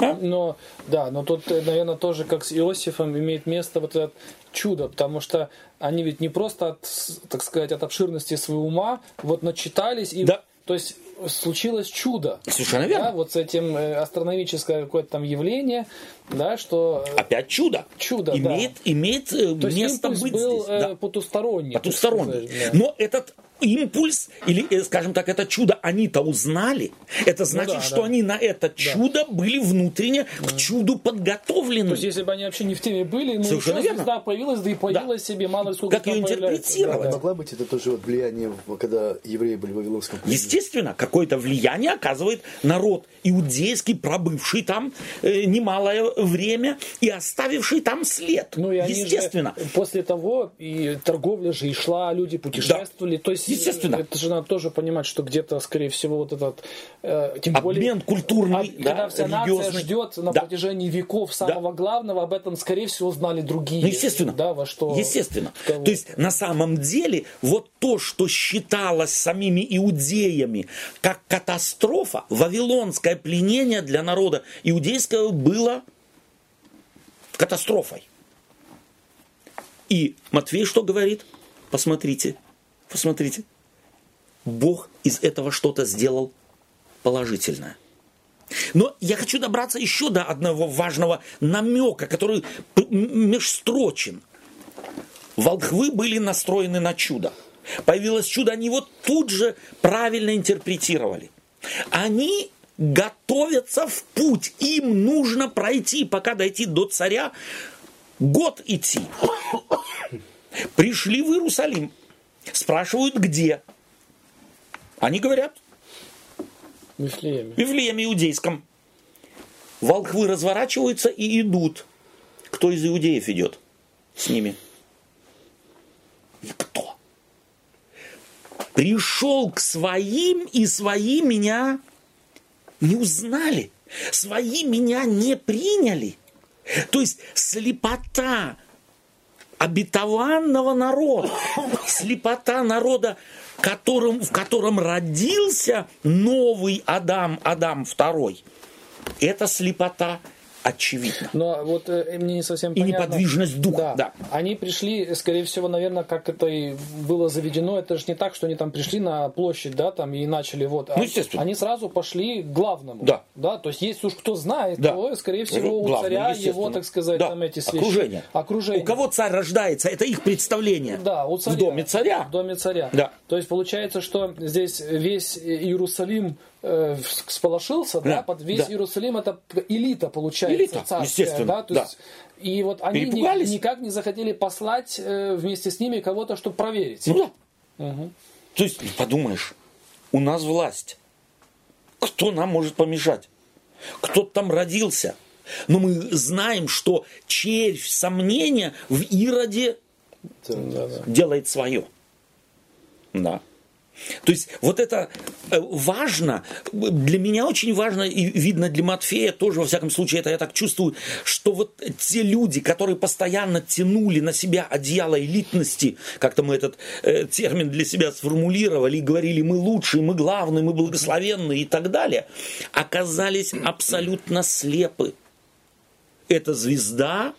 Но, да, но тут, наверное, тоже как с Иосифом имеет место вот этот чудо, потому что они ведь не просто от, так сказать, от обширности своего ума вот начитались и да. то есть случилось чудо. Совершенно верно. Да, вот с этим э, астрономическое какое-то там явление, да, что... Э, Опять чудо. Чудо, имеет, да. Имеет э, То место быть был здесь. Да. потусторонний. Потусторонний. Да. Но этот импульс, или, э, скажем так, это чудо они-то узнали. Это ну значит, ну, да, что да. они на это чудо да. были внутренне к чуду подготовлены. То есть, если бы они вообще не в теме были, ну, Совершенно верно. звезда появилась, да и появилась да. себе, мало ли сколько Как ее интерпретировать? Да, да. Могла быть это тоже вот влияние, когда евреи были в Вавилонском плену? Естественно, какое-то влияние оказывает народ иудейский, пробывший там э, немалое время и оставивший там след. Ну, и Естественно. Же, после того и торговля же и шла, люди путешествовали. Да. То есть Естественно. это же надо тоже понимать, что где-то, скорее всего, вот этот э, тем Обмен более культурный, а, да, когда вся нация ждет на Да. протяжении веков самого главного, об этом, скорее всего, знали другие. Ну, естественно. Да, во что. Естественно. кого. То есть, на самом деле, вот то, что считалось самими иудеями как катастрофа, вавилонское пленение для народа иудейского было катастрофой. И Матвей что говорит? Посмотрите, посмотрите. Бог из этого что-то сделал положительное. Но я хочу добраться еще до одного важного намека, который межстрочен. Волхвы были настроены на чудо. Появилось чудо, они его тут же правильно интерпретировали. Они готовятся в путь. Им нужно пройти, пока дойти до царя, год идти. Пришли в Иерусалим. Спрашивают, где. Они говорят, Вифлееме. Вифлееме иудейском. Волхвы разворачиваются и идут. Кто из иудеев идет с ними? Никто. Пришел к своим, и свои меня не узнали. Свои меня не приняли. То есть слепота обетованного народа, слепота народа, которым, в котором родился новый Адам, Адам второй, это слепота очевидна. Но вот э, мне не совсем И понятно. неподвижность духа, да. Они пришли, скорее всего, наверное, как это и было заведено. Это же не так, что они там пришли на площадь, да, там и начали вот. а Ну, естественно. Они сразу пошли к главному. Да. Да, то есть если уж кто знает, Да. то, скорее всего, у Главное, царя его, так сказать, Да. там эти свящ- окружение. Окружение. У кого царь рождается, это их представление. Да, у царя. В доме царя. В доме царя. Да. То есть получается, что здесь весь Иерусалим э, всполошился, да, Да, под весь да. Иерусалим это элита получается Элита, царская, естественно, да, то да. есть и вот они ни- никак не захотели послать э, вместе с ними кого-то, чтобы проверить. Ну да. То есть, подумаешь, у нас власть. Кто нам может помешать? Кто-то там родился. Но мы знаем, что червь сомнения в Ироде Да, да. делает свое. Да. То есть вот это э, важно, для меня очень важно, и видно для Матфея тоже, во всяком случае, это я так чувствую, что вот те люди, которые постоянно тянули на себя одеяло элитности, как-то мы этот э, термин для себя сформулировали и говорили, мы лучшие, мы главные, мы благословенные и так далее, оказались абсолютно слепы. Эта звезда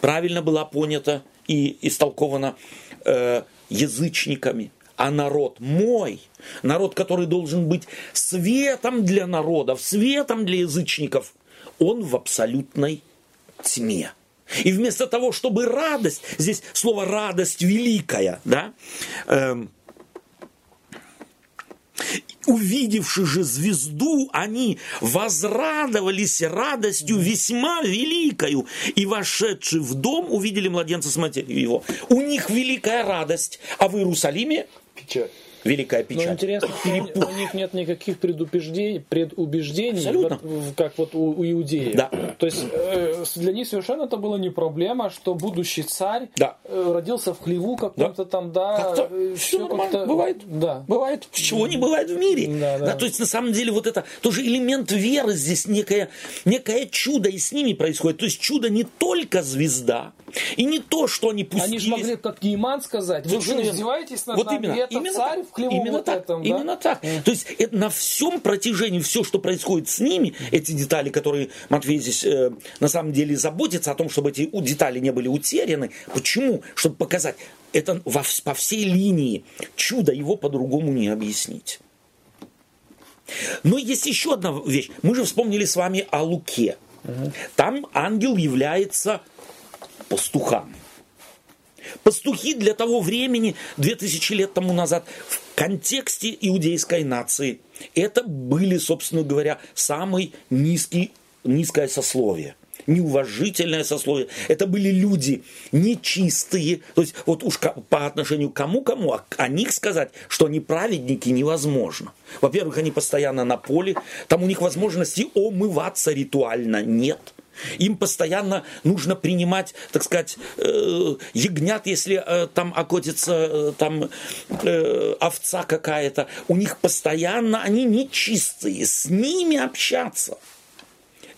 правильно была понята и истолкована э, язычниками. А народ мой, народ, который должен быть светом для народов, светом для язычников, он в абсолютной тьме. И вместо того, чтобы радость, здесь слово радость великая, да, эм, увидевши же звезду, они возрадовались радостью весьма великою, и вошедши в дом, увидели младенца с матерью его. У них великая радость, а в Иерусалиме Picture. Великая Но печаль. интересно, [laughs] у них нет никаких предубеждений, предубеждений, Абсолютно. вот, как вот у, у иудеев. Да. То есть э, для них совершенно это было не проблема, что будущий царь Да. э, родился в хлеву каком-то там, да. Как-то э, все нормально, как-то- бывает. Да. Бывает, чего не бывает в мире. Да, да. то есть на самом деле вот это тоже элемент веры здесь некое, некое чудо и с ними происходит. То есть чудо не только звезда, и не то, что они пустились. Они же могли, как Нейман, сказать, вы верно. издеваетесь над вот нами? именно, это именно царь в хлеву именно вот так, этом, да? именно так. То есть это на всем протяжении все, что происходит с ними, эти детали, которые Матвей здесь э, на самом деле заботится о том, чтобы эти детали не были утеряны. Почему? Чтобы показать, это во по всей линии чудо его по-другому не объяснить. Но есть еще одна вещь. Мы же вспомнили с вами о Луке. Там ангел является пастухам. Пастухи для того времени, 2000 лет тому назад, в контексте иудейской нации, это были, собственно говоря, самый низкий, низкое сословие неуважительное сословие. Это были люди нечистые. То есть вот уж по отношению к кому-кому, а о них сказать, что они праведники, невозможно. Во-первых, они постоянно на поле, там у них возможности омываться ритуально нет. Им постоянно нужно принимать, так сказать, э, ягнят, если э, там окотится э, там овца какая-то. У них постоянно, они нечистые, с ними общаться.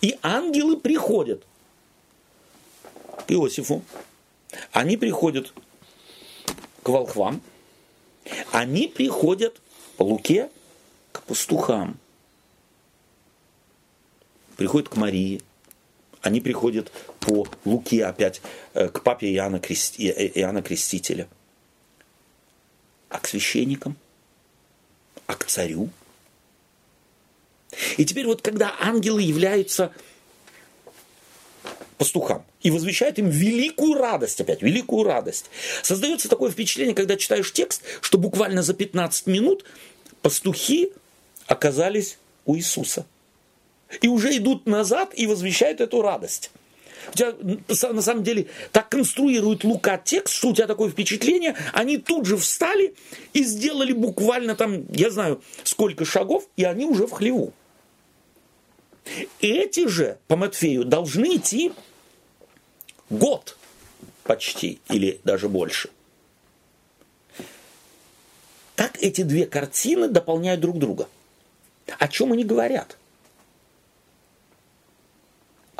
И ангелы приходят к Иосифу. Они приходят к волхвам. Они приходят по Луке к пастухам. Приходят к Марии они приходят по Луке опять э, к папе Иоанна, Крести, Иоанна Крестителя. А к священникам? А к царю? И теперь вот когда ангелы являются пастухам и возвещают им великую радость, опять, великую радость. Создается такое впечатление, когда читаешь текст, что буквально за 15 минут пастухи оказались у Иисуса – и уже идут назад и возвещают эту радость. У тебя на самом деле так конструирует Лука текст, что у тебя такое впечатление, они тут же встали и сделали буквально там, я знаю, сколько шагов, и они уже в хлеву. Эти же по Матфею должны идти год почти, или даже больше. Как эти две картины дополняют друг друга? О чем они говорят?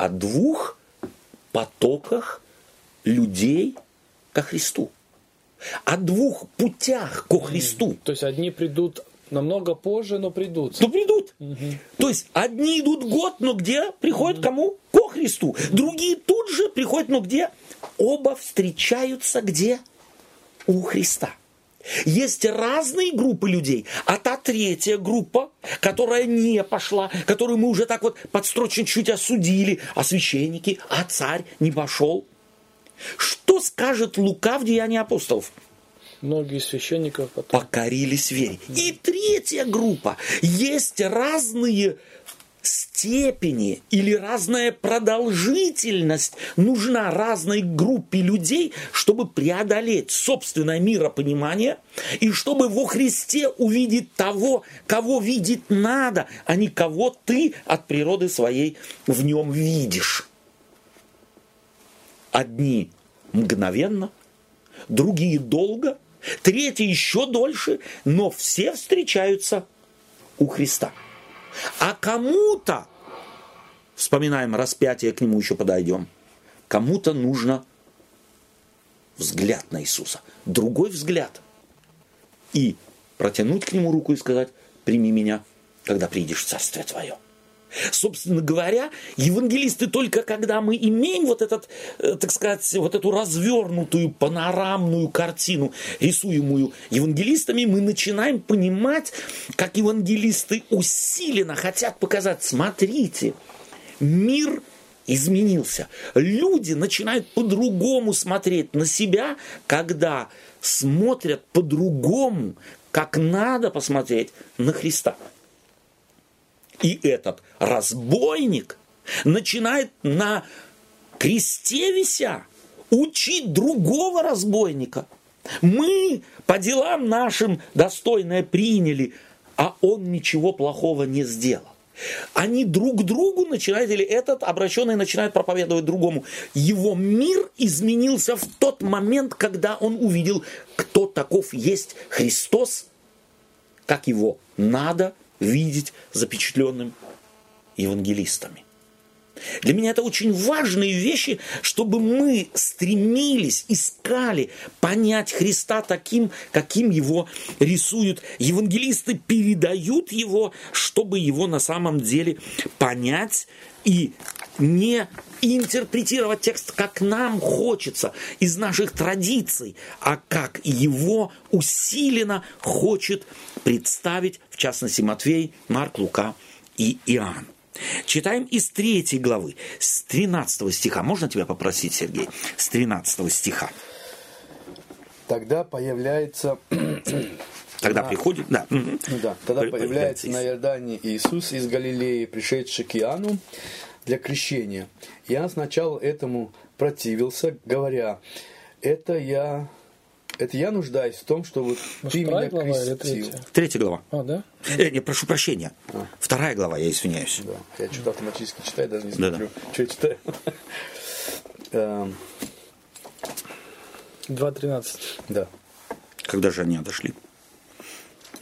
О двух потоках людей ко Христу. О двух путях ко Христу. То есть одни придут намного позже, но придут. Но придут. Угу. То есть одни идут год, но где приходят угу. кому? Ко Христу. Другие тут же приходят, но где? Оба встречаются где? У Христа. Есть разные группы людей, а та третья группа, которая не пошла, которую мы уже так вот подстрочно чуть осудили, а священники, а царь не пошел. Что скажет Лука в Деянии апостолов? Многие священников потом... покорились вере. И третья группа. Есть разные степени или разная продолжительность нужна разной группе людей, чтобы преодолеть собственное миропонимание и чтобы во Христе увидеть того, кого видеть надо, а не кого ты от природы своей в нем видишь. Одни мгновенно, другие долго, третьи еще дольше, но все встречаются у Христа. А кому-то, вспоминаем распятие, к нему еще подойдем, кому-то нужно взгляд на Иисуса, другой взгляд. И протянуть к нему руку и сказать, прими меня, когда придешь в Царствие Твое. Собственно говоря, евангелисты только когда мы имеем вот этот, э, так сказать, вот эту развернутую панорамную картину, рисуемую евангелистами, мы начинаем понимать, как евангелисты усиленно хотят показать, смотрите, мир изменился. Люди начинают по-другому смотреть на себя, когда смотрят по-другому, как надо посмотреть на Христа. И этот разбойник начинает на кресте вися учить другого разбойника. Мы по делам нашим достойное приняли, а он ничего плохого не сделал. Они друг другу начинают, или этот обращенный начинает проповедовать другому. Его мир изменился в тот момент, когда он увидел, кто таков есть Христос, как его надо видеть запечатленным евангелистами. Для меня это очень важные вещи, чтобы мы стремились, искали понять Христа таким, каким его рисуют. Евангелисты передают его, чтобы его на самом деле понять и не интерпретировать текст, как нам хочется, из наших традиций, а как его усиленно хочет представить, в частности, Матвей, Марк, Лука и Иоанн. Читаем из третьей главы, с 13 стиха. Можно тебя попросить, Сергей? С 13 стиха. Тогда появляется... [clears throat] Тогда на... приходит, да. Ну да, тогда появляется на Иордане Иисус из Галилеи, пришедший к Иоанну для крещения. Иоанн сначала этому противился, говоря, это я Это я нуждаюсь в том, что вот Может, ты меня глава или крестил. третья? Третья глава. А, да? Э, не, прошу прощения. Вторая глава, я извиняюсь. Да, я что-то автоматически читаю, даже не Да-да. смотрю, что я читаю. Эм, 2.13. Да. Когда же они отошли?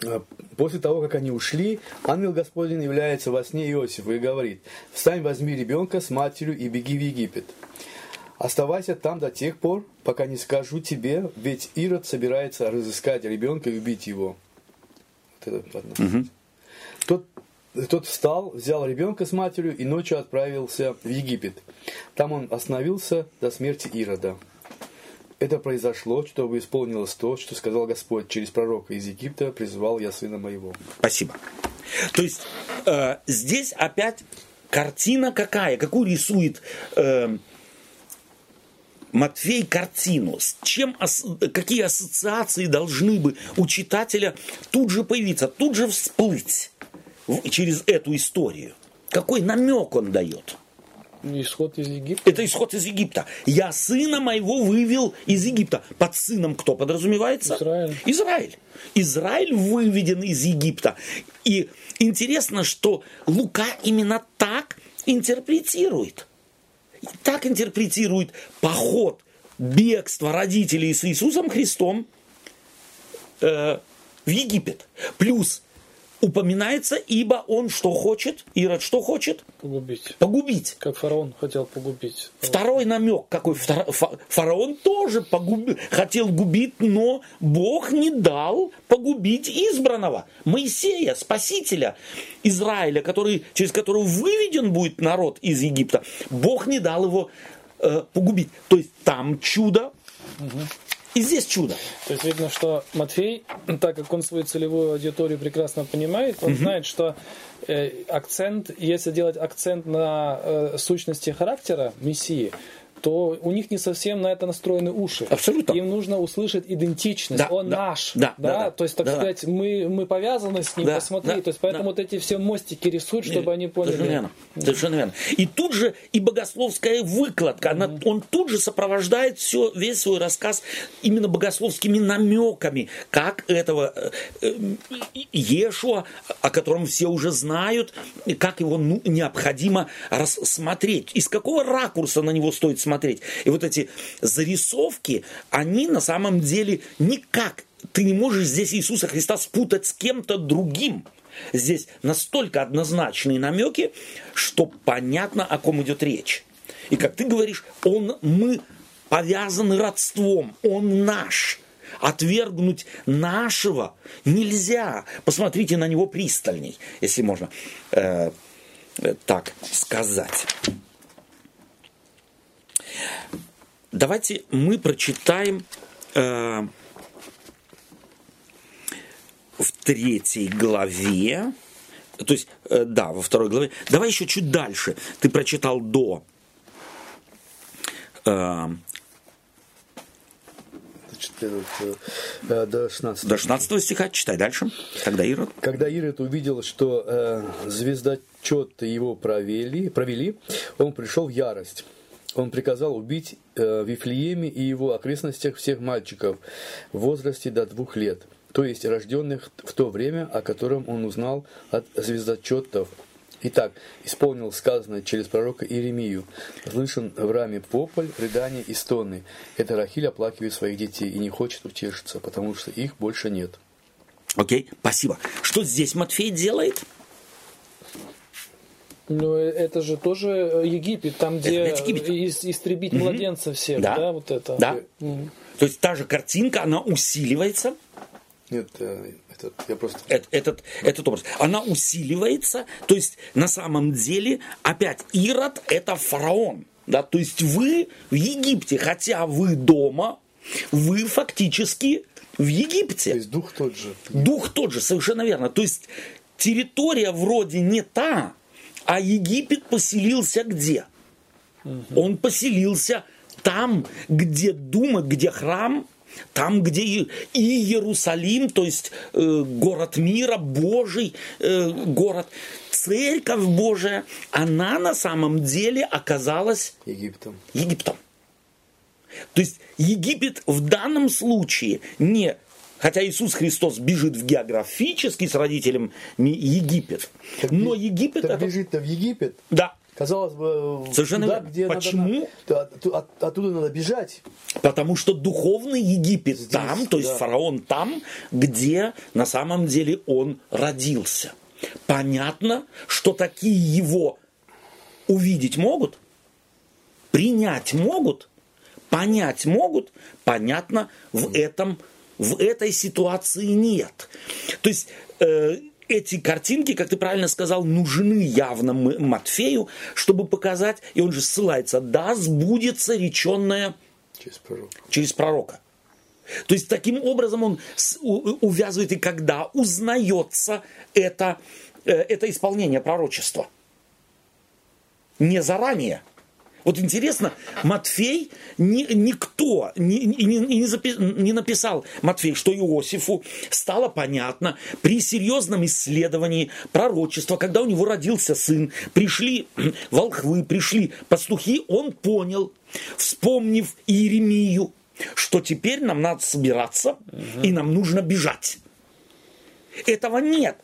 А, После того, как они ушли, ангел Господень является во сне Иосифу и говорит, «Встань, возьми ребенка с матерью и беги в Египет. Оставайся там до тех пор, пока не скажу тебе, ведь Ирод собирается разыскать ребенка и убить его». Вот это одно. Тот, тот встал, взял ребенка с матерью и ночью отправился в Египет. Там он остановился до смерти Ирода. Это произошло, чтобы исполнилось то, что сказал Господь через пророка из Египта, призвал я сына моего. Спасибо. То есть э, здесь опять картина какая? Какую рисует э, Матфей картину? С чем, какие ассоциации должны бы у читателя тут же появиться, тут же всплыть через эту историю? Какой намек он дает? Исход из Египта. Это исход из Египта. Я сына моего вывел из Египта. Под сыном кто подразумевается? Израиль. Израиль. Израиль выведен из Египта. И интересно, что Лука именно так интерпретирует. Так интерпретирует поход, бегство родителей с Иисусом Христом э, в Египет. Плюс упоминается, ибо он что хочет? Ирод что хочет? Погубить. Погубить. Как фараон хотел погубить. Второй намек какой? Фараон тоже погуби- хотел губить, но Бог не дал погубить избранного. Моисея, спасителя Израиля, который, через которого выведен будет народ из Египта. Бог не дал его э, погубить. То есть там чудо, и здесь чудо. То есть видно, что Матфей, так как он свою целевую аудиторию прекрасно понимает, он знает, что э, акцент, если делать акцент на э, сущности характера Мессии, то у них не совсем на это настроены уши. Абсолютно. Им нужно услышать идентичность. Да, он да, наш. да, да, да. То есть, так Да, да. сказать, мы, мы повязаны с ним, Да, посмотри. да, то есть, поэтому да. вот эти все мостики рисуют, чтобы они поняли. Совершенно верно. Совершенно верно. И тут же и богословская выкладка, она, он тут же сопровождает все, весь свой рассказ именно богословскими намеками, как этого э, э, Иешуа, о котором все уже знают, и как его ну, необходимо рассмотреть, из какого ракурса на него стоит смотреть. И вот эти зарисовки, они на самом деле никак ты не можешь здесь Иисуса Христа спутать с кем-то другим. Здесь настолько однозначные намеки, что понятно, о ком идет речь. И как ты говоришь, он, мы повязаны родством, он наш. Отвергнуть нашего нельзя. Посмотрите на него пристальней, если можно э, э, так сказать. Давайте мы прочитаем э, в третьей главе, то есть, э, да, во второй главе. Давай еще чуть дальше. Ты прочитал до э, э, э, до 16. до 16 стиха. Читай дальше. Тогда Ирод. Когда Ирод увидел, что э, звездочет его провели, провели, он пришел в ярость. Он приказал убить э, в Вифлееме и его окрестностях всех мальчиков в возрасте до двух лет, то есть рожденных в то время, о котором он узнал от звездочетов. Итак, исполнил сказанное через пророка Иеремию. Слышен в раме вопль, рыдание и стоны. Это Рахиль оплакивает своих детей и не хочет утешиться, потому что их больше нет. Окей, спасибо. Что здесь Матфей делает? Ну, это же тоже э, Египет, там, где Египет. ис- истребить младенцев всех, Да. да, вот это. Да. Мгм. То есть та же картинка, она усиливается. Нет, э, это, я просто... Эт- этот, этот образ. Она усиливается, то есть на самом деле опять Ирод это фараон. Да? То есть вы в Египте, хотя вы дома, вы фактически в То Египте. есть дух тот же. Дух тот же, совершенно верно. То есть территория вроде не та, а Египет поселился где? Он поселился там, где Дума, где храм, там, где и Иерусалим, то есть э, город мира, Божий э, город, церковь Божия, она на самом деле оказалась Египтом. Египтом. То есть Египет в данном случае не Хотя Иисус Христос бежит в географически с родителем Египет. Но Египет так это... бежит-то в Египет. Да. Казалось бы, Совершенно туда, где Почему? Надо, от- от- оттуда надо бежать. Потому что духовный Египет там, то есть да. фараон там, где на самом деле он родился. Понятно, что такие его увидеть могут, принять могут, понять могут, понятно, в этом в этой ситуации нет. То есть э, эти картинки, как ты правильно сказал, нужны явно Матфею, чтобы показать, и он же ссылается, да, сбудется реченное Через пророка. через пророка. То есть таким образом он увязывает и когда узнается это, э, это исполнение пророчества. Не заранее. Вот интересно, Матфей, ни, никто не, не, не- запи- не написал, Матфей, что Иосифу стало понятно при серьезном исследовании пророчества, когда у него родился сын, пришли [clears throat] волхвы, пришли пастухи, он понял, вспомнив Иеремию, что теперь нам надо собираться и нам нужно бежать. Этого нет.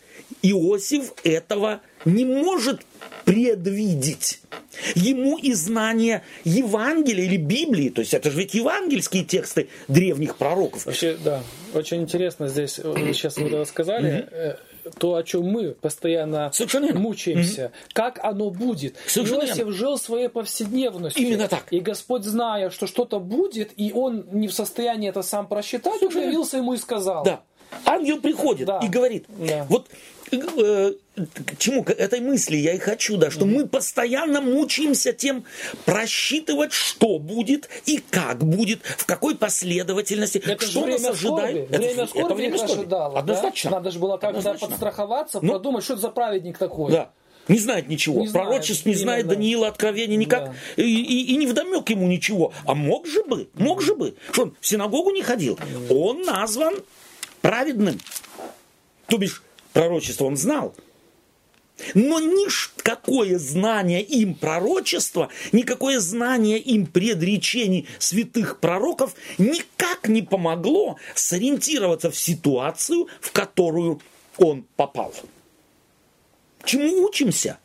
Иосиф этого не может предвидеть. Ему и знание Евангелия или Библии, то есть это же ведь евангельские тексты древних пророков. Вообще, да, очень интересно здесь, э, вы сейчас вы сказали, э, то, о чем мы постоянно Совершенно мучаемся, как оно будет. Совершенно Иосиф жил своей повседневностью. Именно так. И Господь, зная, что что-то будет, и он не в состоянии это сам просчитать, Совершенно явился ему и сказал. Да. Ангел приходит Да. и говорит, Да. вот к чему к этой мысли я и хочу, да, что мы постоянно мучаемся тем просчитывать, что будет и как будет, в какой последовательности, Это что нас ожидает. Время это, скорби это время скорби. ожидало. да? Однозначно. Надо же было как-то подстраховаться, Ну, продумать, что это за праведник такой. Да. Не знает ничего. Не знает, Пророчеств не знает именно. Даниила Откровения никак. И, и, и не вдомек ему ничего. А мог же бы, мог же бы. Что он в синагогу не ходил? Он назван праведным. То бишь, пророчество он знал. Но никакое знание им пророчества, никакое знание им предречений святых пророков никак не помогло сориентироваться в ситуацию, в которую он попал. Чему учимся?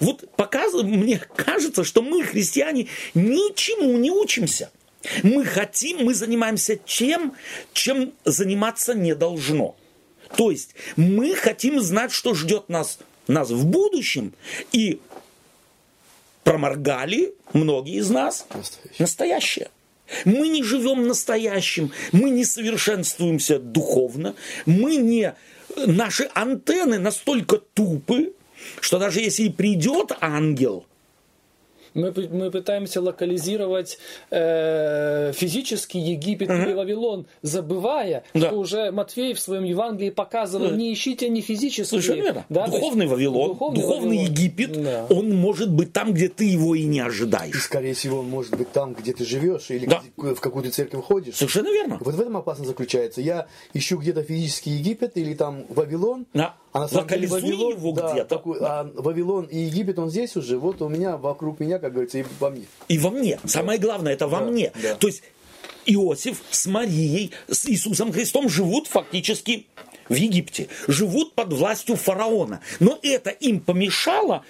Вот показывает, мне кажется, что мы, христиане, ничему не учимся. Мы хотим, мы занимаемся чем, чем заниматься не должно. То есть мы хотим знать, что ждет нас, нас в будущем. И проморгали многие из нас Настоящее. настоящее. Мы не живем настоящим, мы не совершенствуемся духовно, мы не... Наши антенны настолько тупы, что даже если и придет ангел, Мы, мы пытаемся локализировать э, физический Египет или Вавилон, забывая, Да. что уже Матфей в своем Евангелии показывал, не ищите не физические. Совершенно верно. да, то есть духовный Вавилон, духовный духовный, Вавилон. Египет, Да. он может быть там, где ты его и не И, ожидаешь. скорее всего, может быть там, где ты живешь, или Да. где- в какую-то церковь ходишь. Совершенно верно. Вот в этом опасность заключается. Я ищу где-то физический Египет или там Вавилон, Да. А на самом деле Локализуй Вавилон, его да, где-то. такой, а Вавилон и Египет, он здесь уже, вот у меня, вокруг меня, как говорится, и во мне. И во мне. Самое главное, это во Да, мне. да. То есть Иосиф с Марией, с Иисусом Христом живут фактически в Египте, живут под властью фараона. Но это им помешало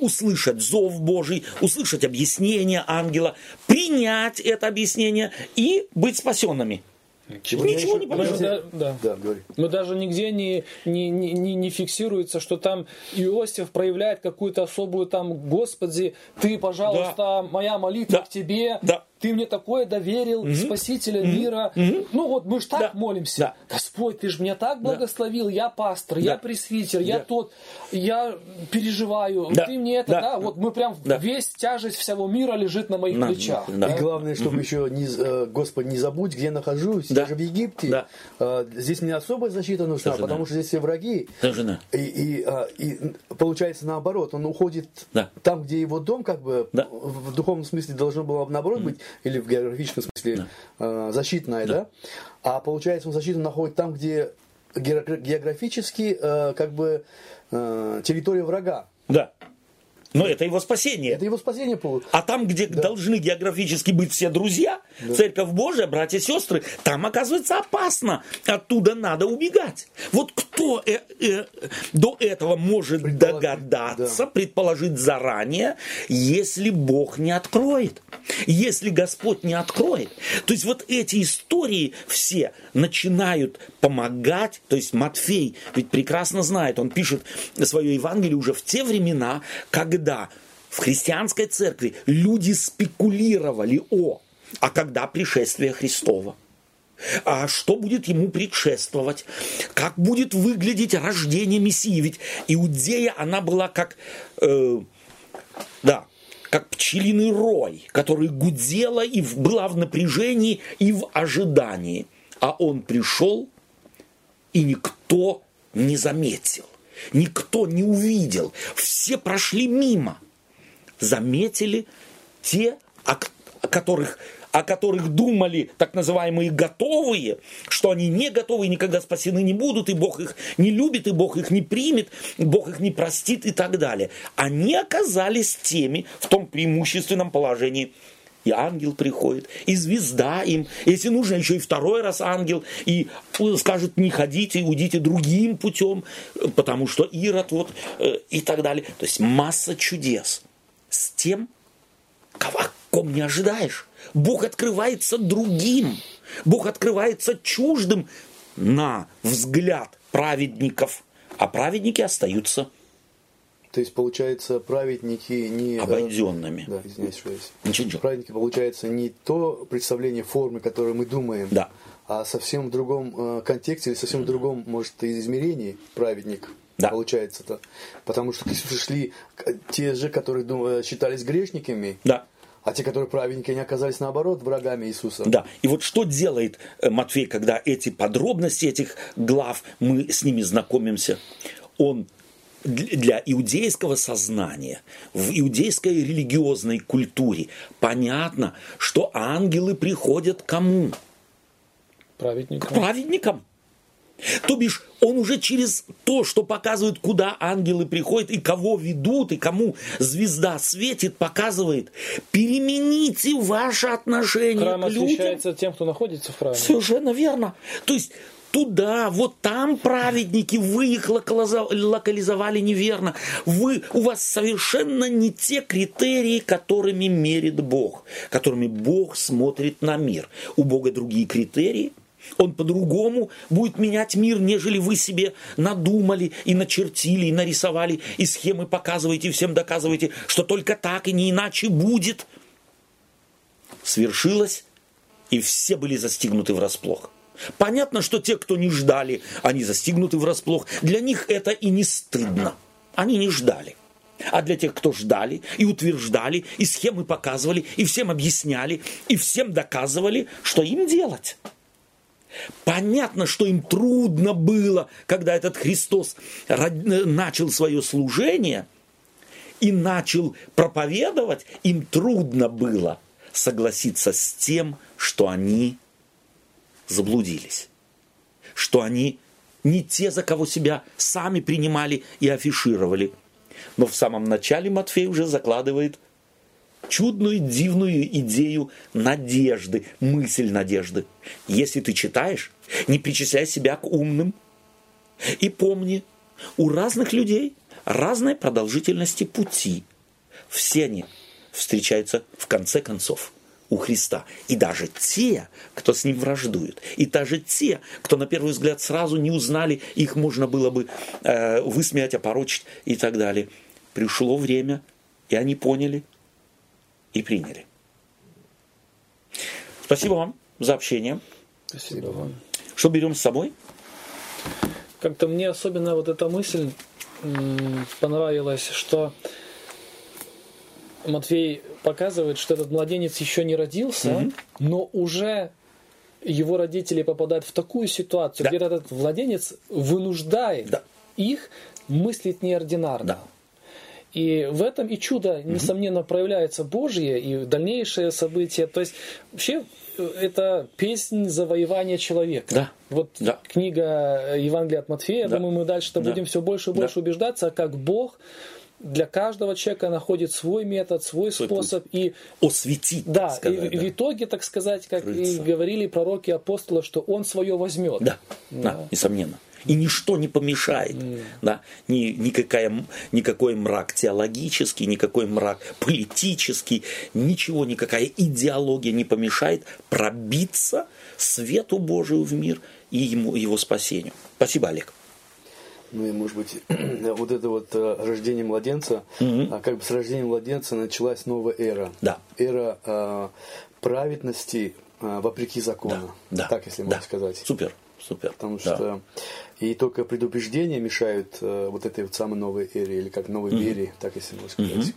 услышать зов Божий, услышать объяснение ангела, принять это объяснение и быть спасенными. Ничего Я не еще- помешало. Да, да. Да, говори. Но даже нигде не, не, не, не, не фиксируется, что там Иосиф проявляет какую-то особую там, Господи, ты, пожалуйста, моя молитва Да. к тебе, Да. Ты мне такое доверил, Спасителя мира. Ну вот мы же так Да. молимся. Да. Господь, ты же меня так благословил, я пастор, я Да. пресвитер, я Да. тот, я переживаю, Да. ты мне это, Да. да, вот мы прям, Да. весь тяжесть всего мира лежит на моих На- плечах. да. И главное, чтобы еще, не, э, Господь, не забудь, где я нахожусь. Да. Я же в Египте. Да. Э, Здесь мне особая защита нужна, Совершенно. потому что здесь все враги. Совершенно. И, и, а, и получается наоборот, он уходит Да. там, где его дом, как бы Да. в духовном смысле должно было наоборот быть, или в географическом смысле э, защитное, да. А получается, он защиту находит там, где геогра- географически э, как бы э, территория врага. Да. Но это его спасение. Это его спасение. А там, где должны географически быть все друзья, Церковь Божия, братья и сестры, там оказывается опасно. Оттуда надо убегать. Вот кто э, э, до этого может Предположить, догадаться, да. предположить заранее, если Бог не откроет, если Господь не откроет. То есть вот эти истории все начинают помогать, то есть Матфей ведь прекрасно знает, он пишет свое Евангелие уже в те времена, когда в христианской церкви люди спекулировали о, а когда пришествие Христова? А что будет ему предшествовать? Как будет выглядеть рождение Мессии? Ведь Иудея, она была как, э, да, как пчелиный рой, который гудела и была в напряжении и в ожидании. А он пришел, и никто не заметил, никто не увидел. Все прошли мимо. Заметили те, о о которых о которых думали так называемые готовые, что они не готовы и никогда спасены не будут, и Бог их не любит, и Бог их не примет, Бог их не простит и так далее. Они оказались теми в том преимущественном положении, и ангел приходит, и звезда им. Если нужно, еще и второй раз ангел, и скажет, не ходите, уйдите другим путем, потому что Ирод вот, э, и так далее. То есть масса чудес с тем, кого ком не ожидаешь. Бог открывается другим. Бог открывается чуждым на взгляд праведников. А праведники остаются То есть, получается, праведники не... э, обойденными. Да, извиняюсь, что ничего. Праведники, получается, не то представление формы, которое мы думаем, Да. а совсем в другом э, контексте или совсем в другом, может, измерении праведник. Да. Получается-то. Потому что пришли те же, которые дум- э, считались грешниками, Да. а те, которые праведники, они оказались наоборот врагами Иисуса. Да. И вот что делает Матфей, когда эти подробности этих глав, мы с ними знакомимся? Он для иудейского сознания, в иудейской религиозной культуре понятно, что ангелы приходят к кому? Праведник. К праведникам. То бишь, он уже через то, что показывает, куда ангелы приходят, и кого ведут, и кому звезда светит, показывает, перемените ваше отношение Храм к людям. освящается тем, кто находится в храме. Совершенно верно. То есть туда, вот там праведники, вы их локализовали неверно. Вы, у вас совершенно не те критерии, которыми мерит Бог, которыми Бог смотрит на мир. У Бога другие критерии. Он по-другому будет менять мир, нежели вы себе надумали и начертили, и нарисовали, и схемы показываете, и всем доказываете, что только так и не иначе будет. Свершилось, и все были застигнуты врасплох. Понятно, что те, кто не ждали, они застигнуты врасплох. Для них это и не стыдно. Они не ждали. А для тех, кто ждали и утверждали, и схемы показывали, и всем объясняли, и всем доказывали, что им делать. Понятно, что им трудно было, когда этот Христос начал свое служение и начал проповедовать, им трудно было согласиться с тем, что они заблудились, что они не те, за кого себя сами принимали и афишировали. Но в самом начале Матфей уже закладывает чудную, дивную идею надежды, мысль надежды. Если ты читаешь, не причисляй себя к умным. И помни, у разных людей разная продолжительности пути. Все они встречаются в конце концов у Христа. И даже те, кто с ним враждует, и даже те, кто на первый взгляд сразу не узнали, их можно было бы э, высмеять, опорочить и так далее. Пришло время, и они поняли и приняли. Спасибо вам за общение. Спасибо вам. Что берем с собой? Как-то мне особенно вот эта мысль понравилась, что Матвей показывает, что этот младенец еще не родился, но уже его родители попадают в такую ситуацию, Да. где этот младенец вынуждает Да. их мыслить неординарно. Да. И в этом и чудо, несомненно, проявляется Божье и дальнейшие события. То есть вообще э, это песнь завоевания человека. Да. Вот Да. книга Евангелия от Матфея, Да. думаю, мы дальше-то Да. будем все больше и Да. больше убеждаться, как Бог для каждого человека находит свой метод, свой, Свой способ. И Осветить, да, сказать, и, да. в итоге, так сказать, как и Крыльца. говорили пророки апостолы, что он свое возьмет. Да, да, несомненно. И ничто не помешает. Да, ни, никакая, никакой мрак теологический, никакой мрак политический, ничего, никакая идеология не помешает пробиться свету Божию в мир и ему, его спасению. Спасибо, Олег. Ну и, может быть, [clears throat] вот это вот э, рождение младенца, а как бы с рождением младенца началась новая эра. Да. Эра э, праведности э, вопреки закону. Да, Так, если да. можно сказать. Супер, супер. Потому Да. что и только предубеждения мешают э, вот этой вот самой новой эре, или как новой вере, так если можно сказать.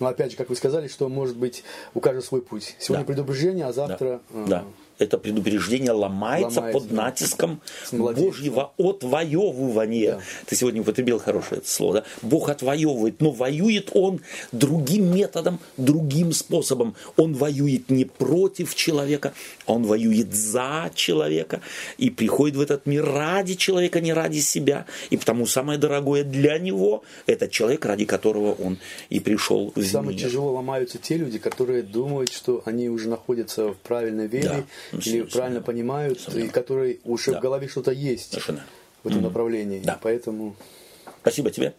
Но опять же, как вы сказали, что может быть у каждого свой путь. Сегодня Да. предубеждение, а Да, завтра... э, да. Это предупреждение ломается, Ломается, под натиском. Божьего отвоевывания. Да. Ты сегодня употребил хорошее это слово. Да? Бог отвоевывает, но воюет Он другим методом, другим способом. Он воюет не против человека, а Он воюет за человека и приходит в этот мир ради человека, не ради себя. И потому самое дорогое для Него – это человек, ради которого Он и пришел в Самое мир. тяжело ломаются те люди, которые думают, что они уже находятся в правильной вере Да. Ну, или правильно понимают, и которые уже Да. в голове что-то есть Совершенно. в этом направлении. Да. Поэтому Спасибо тебе.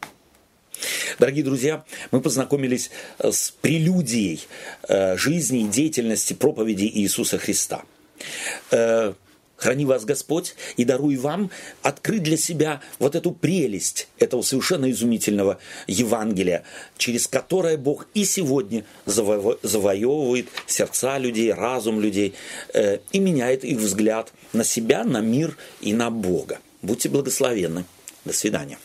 Дорогие друзья, мы познакомились э, с прелюдией э, жизни и деятельности проповеди Иисуса Христа. Храни вас Господь и даруй вам открыть для себя вот эту прелесть этого совершенно изумительного Евангелия, через которое Бог и сегодня заво- завоевывает сердца людей, разум людей э, и меняет их взгляд на себя, на мир и на Бога. Будьте благословенны. До свидания.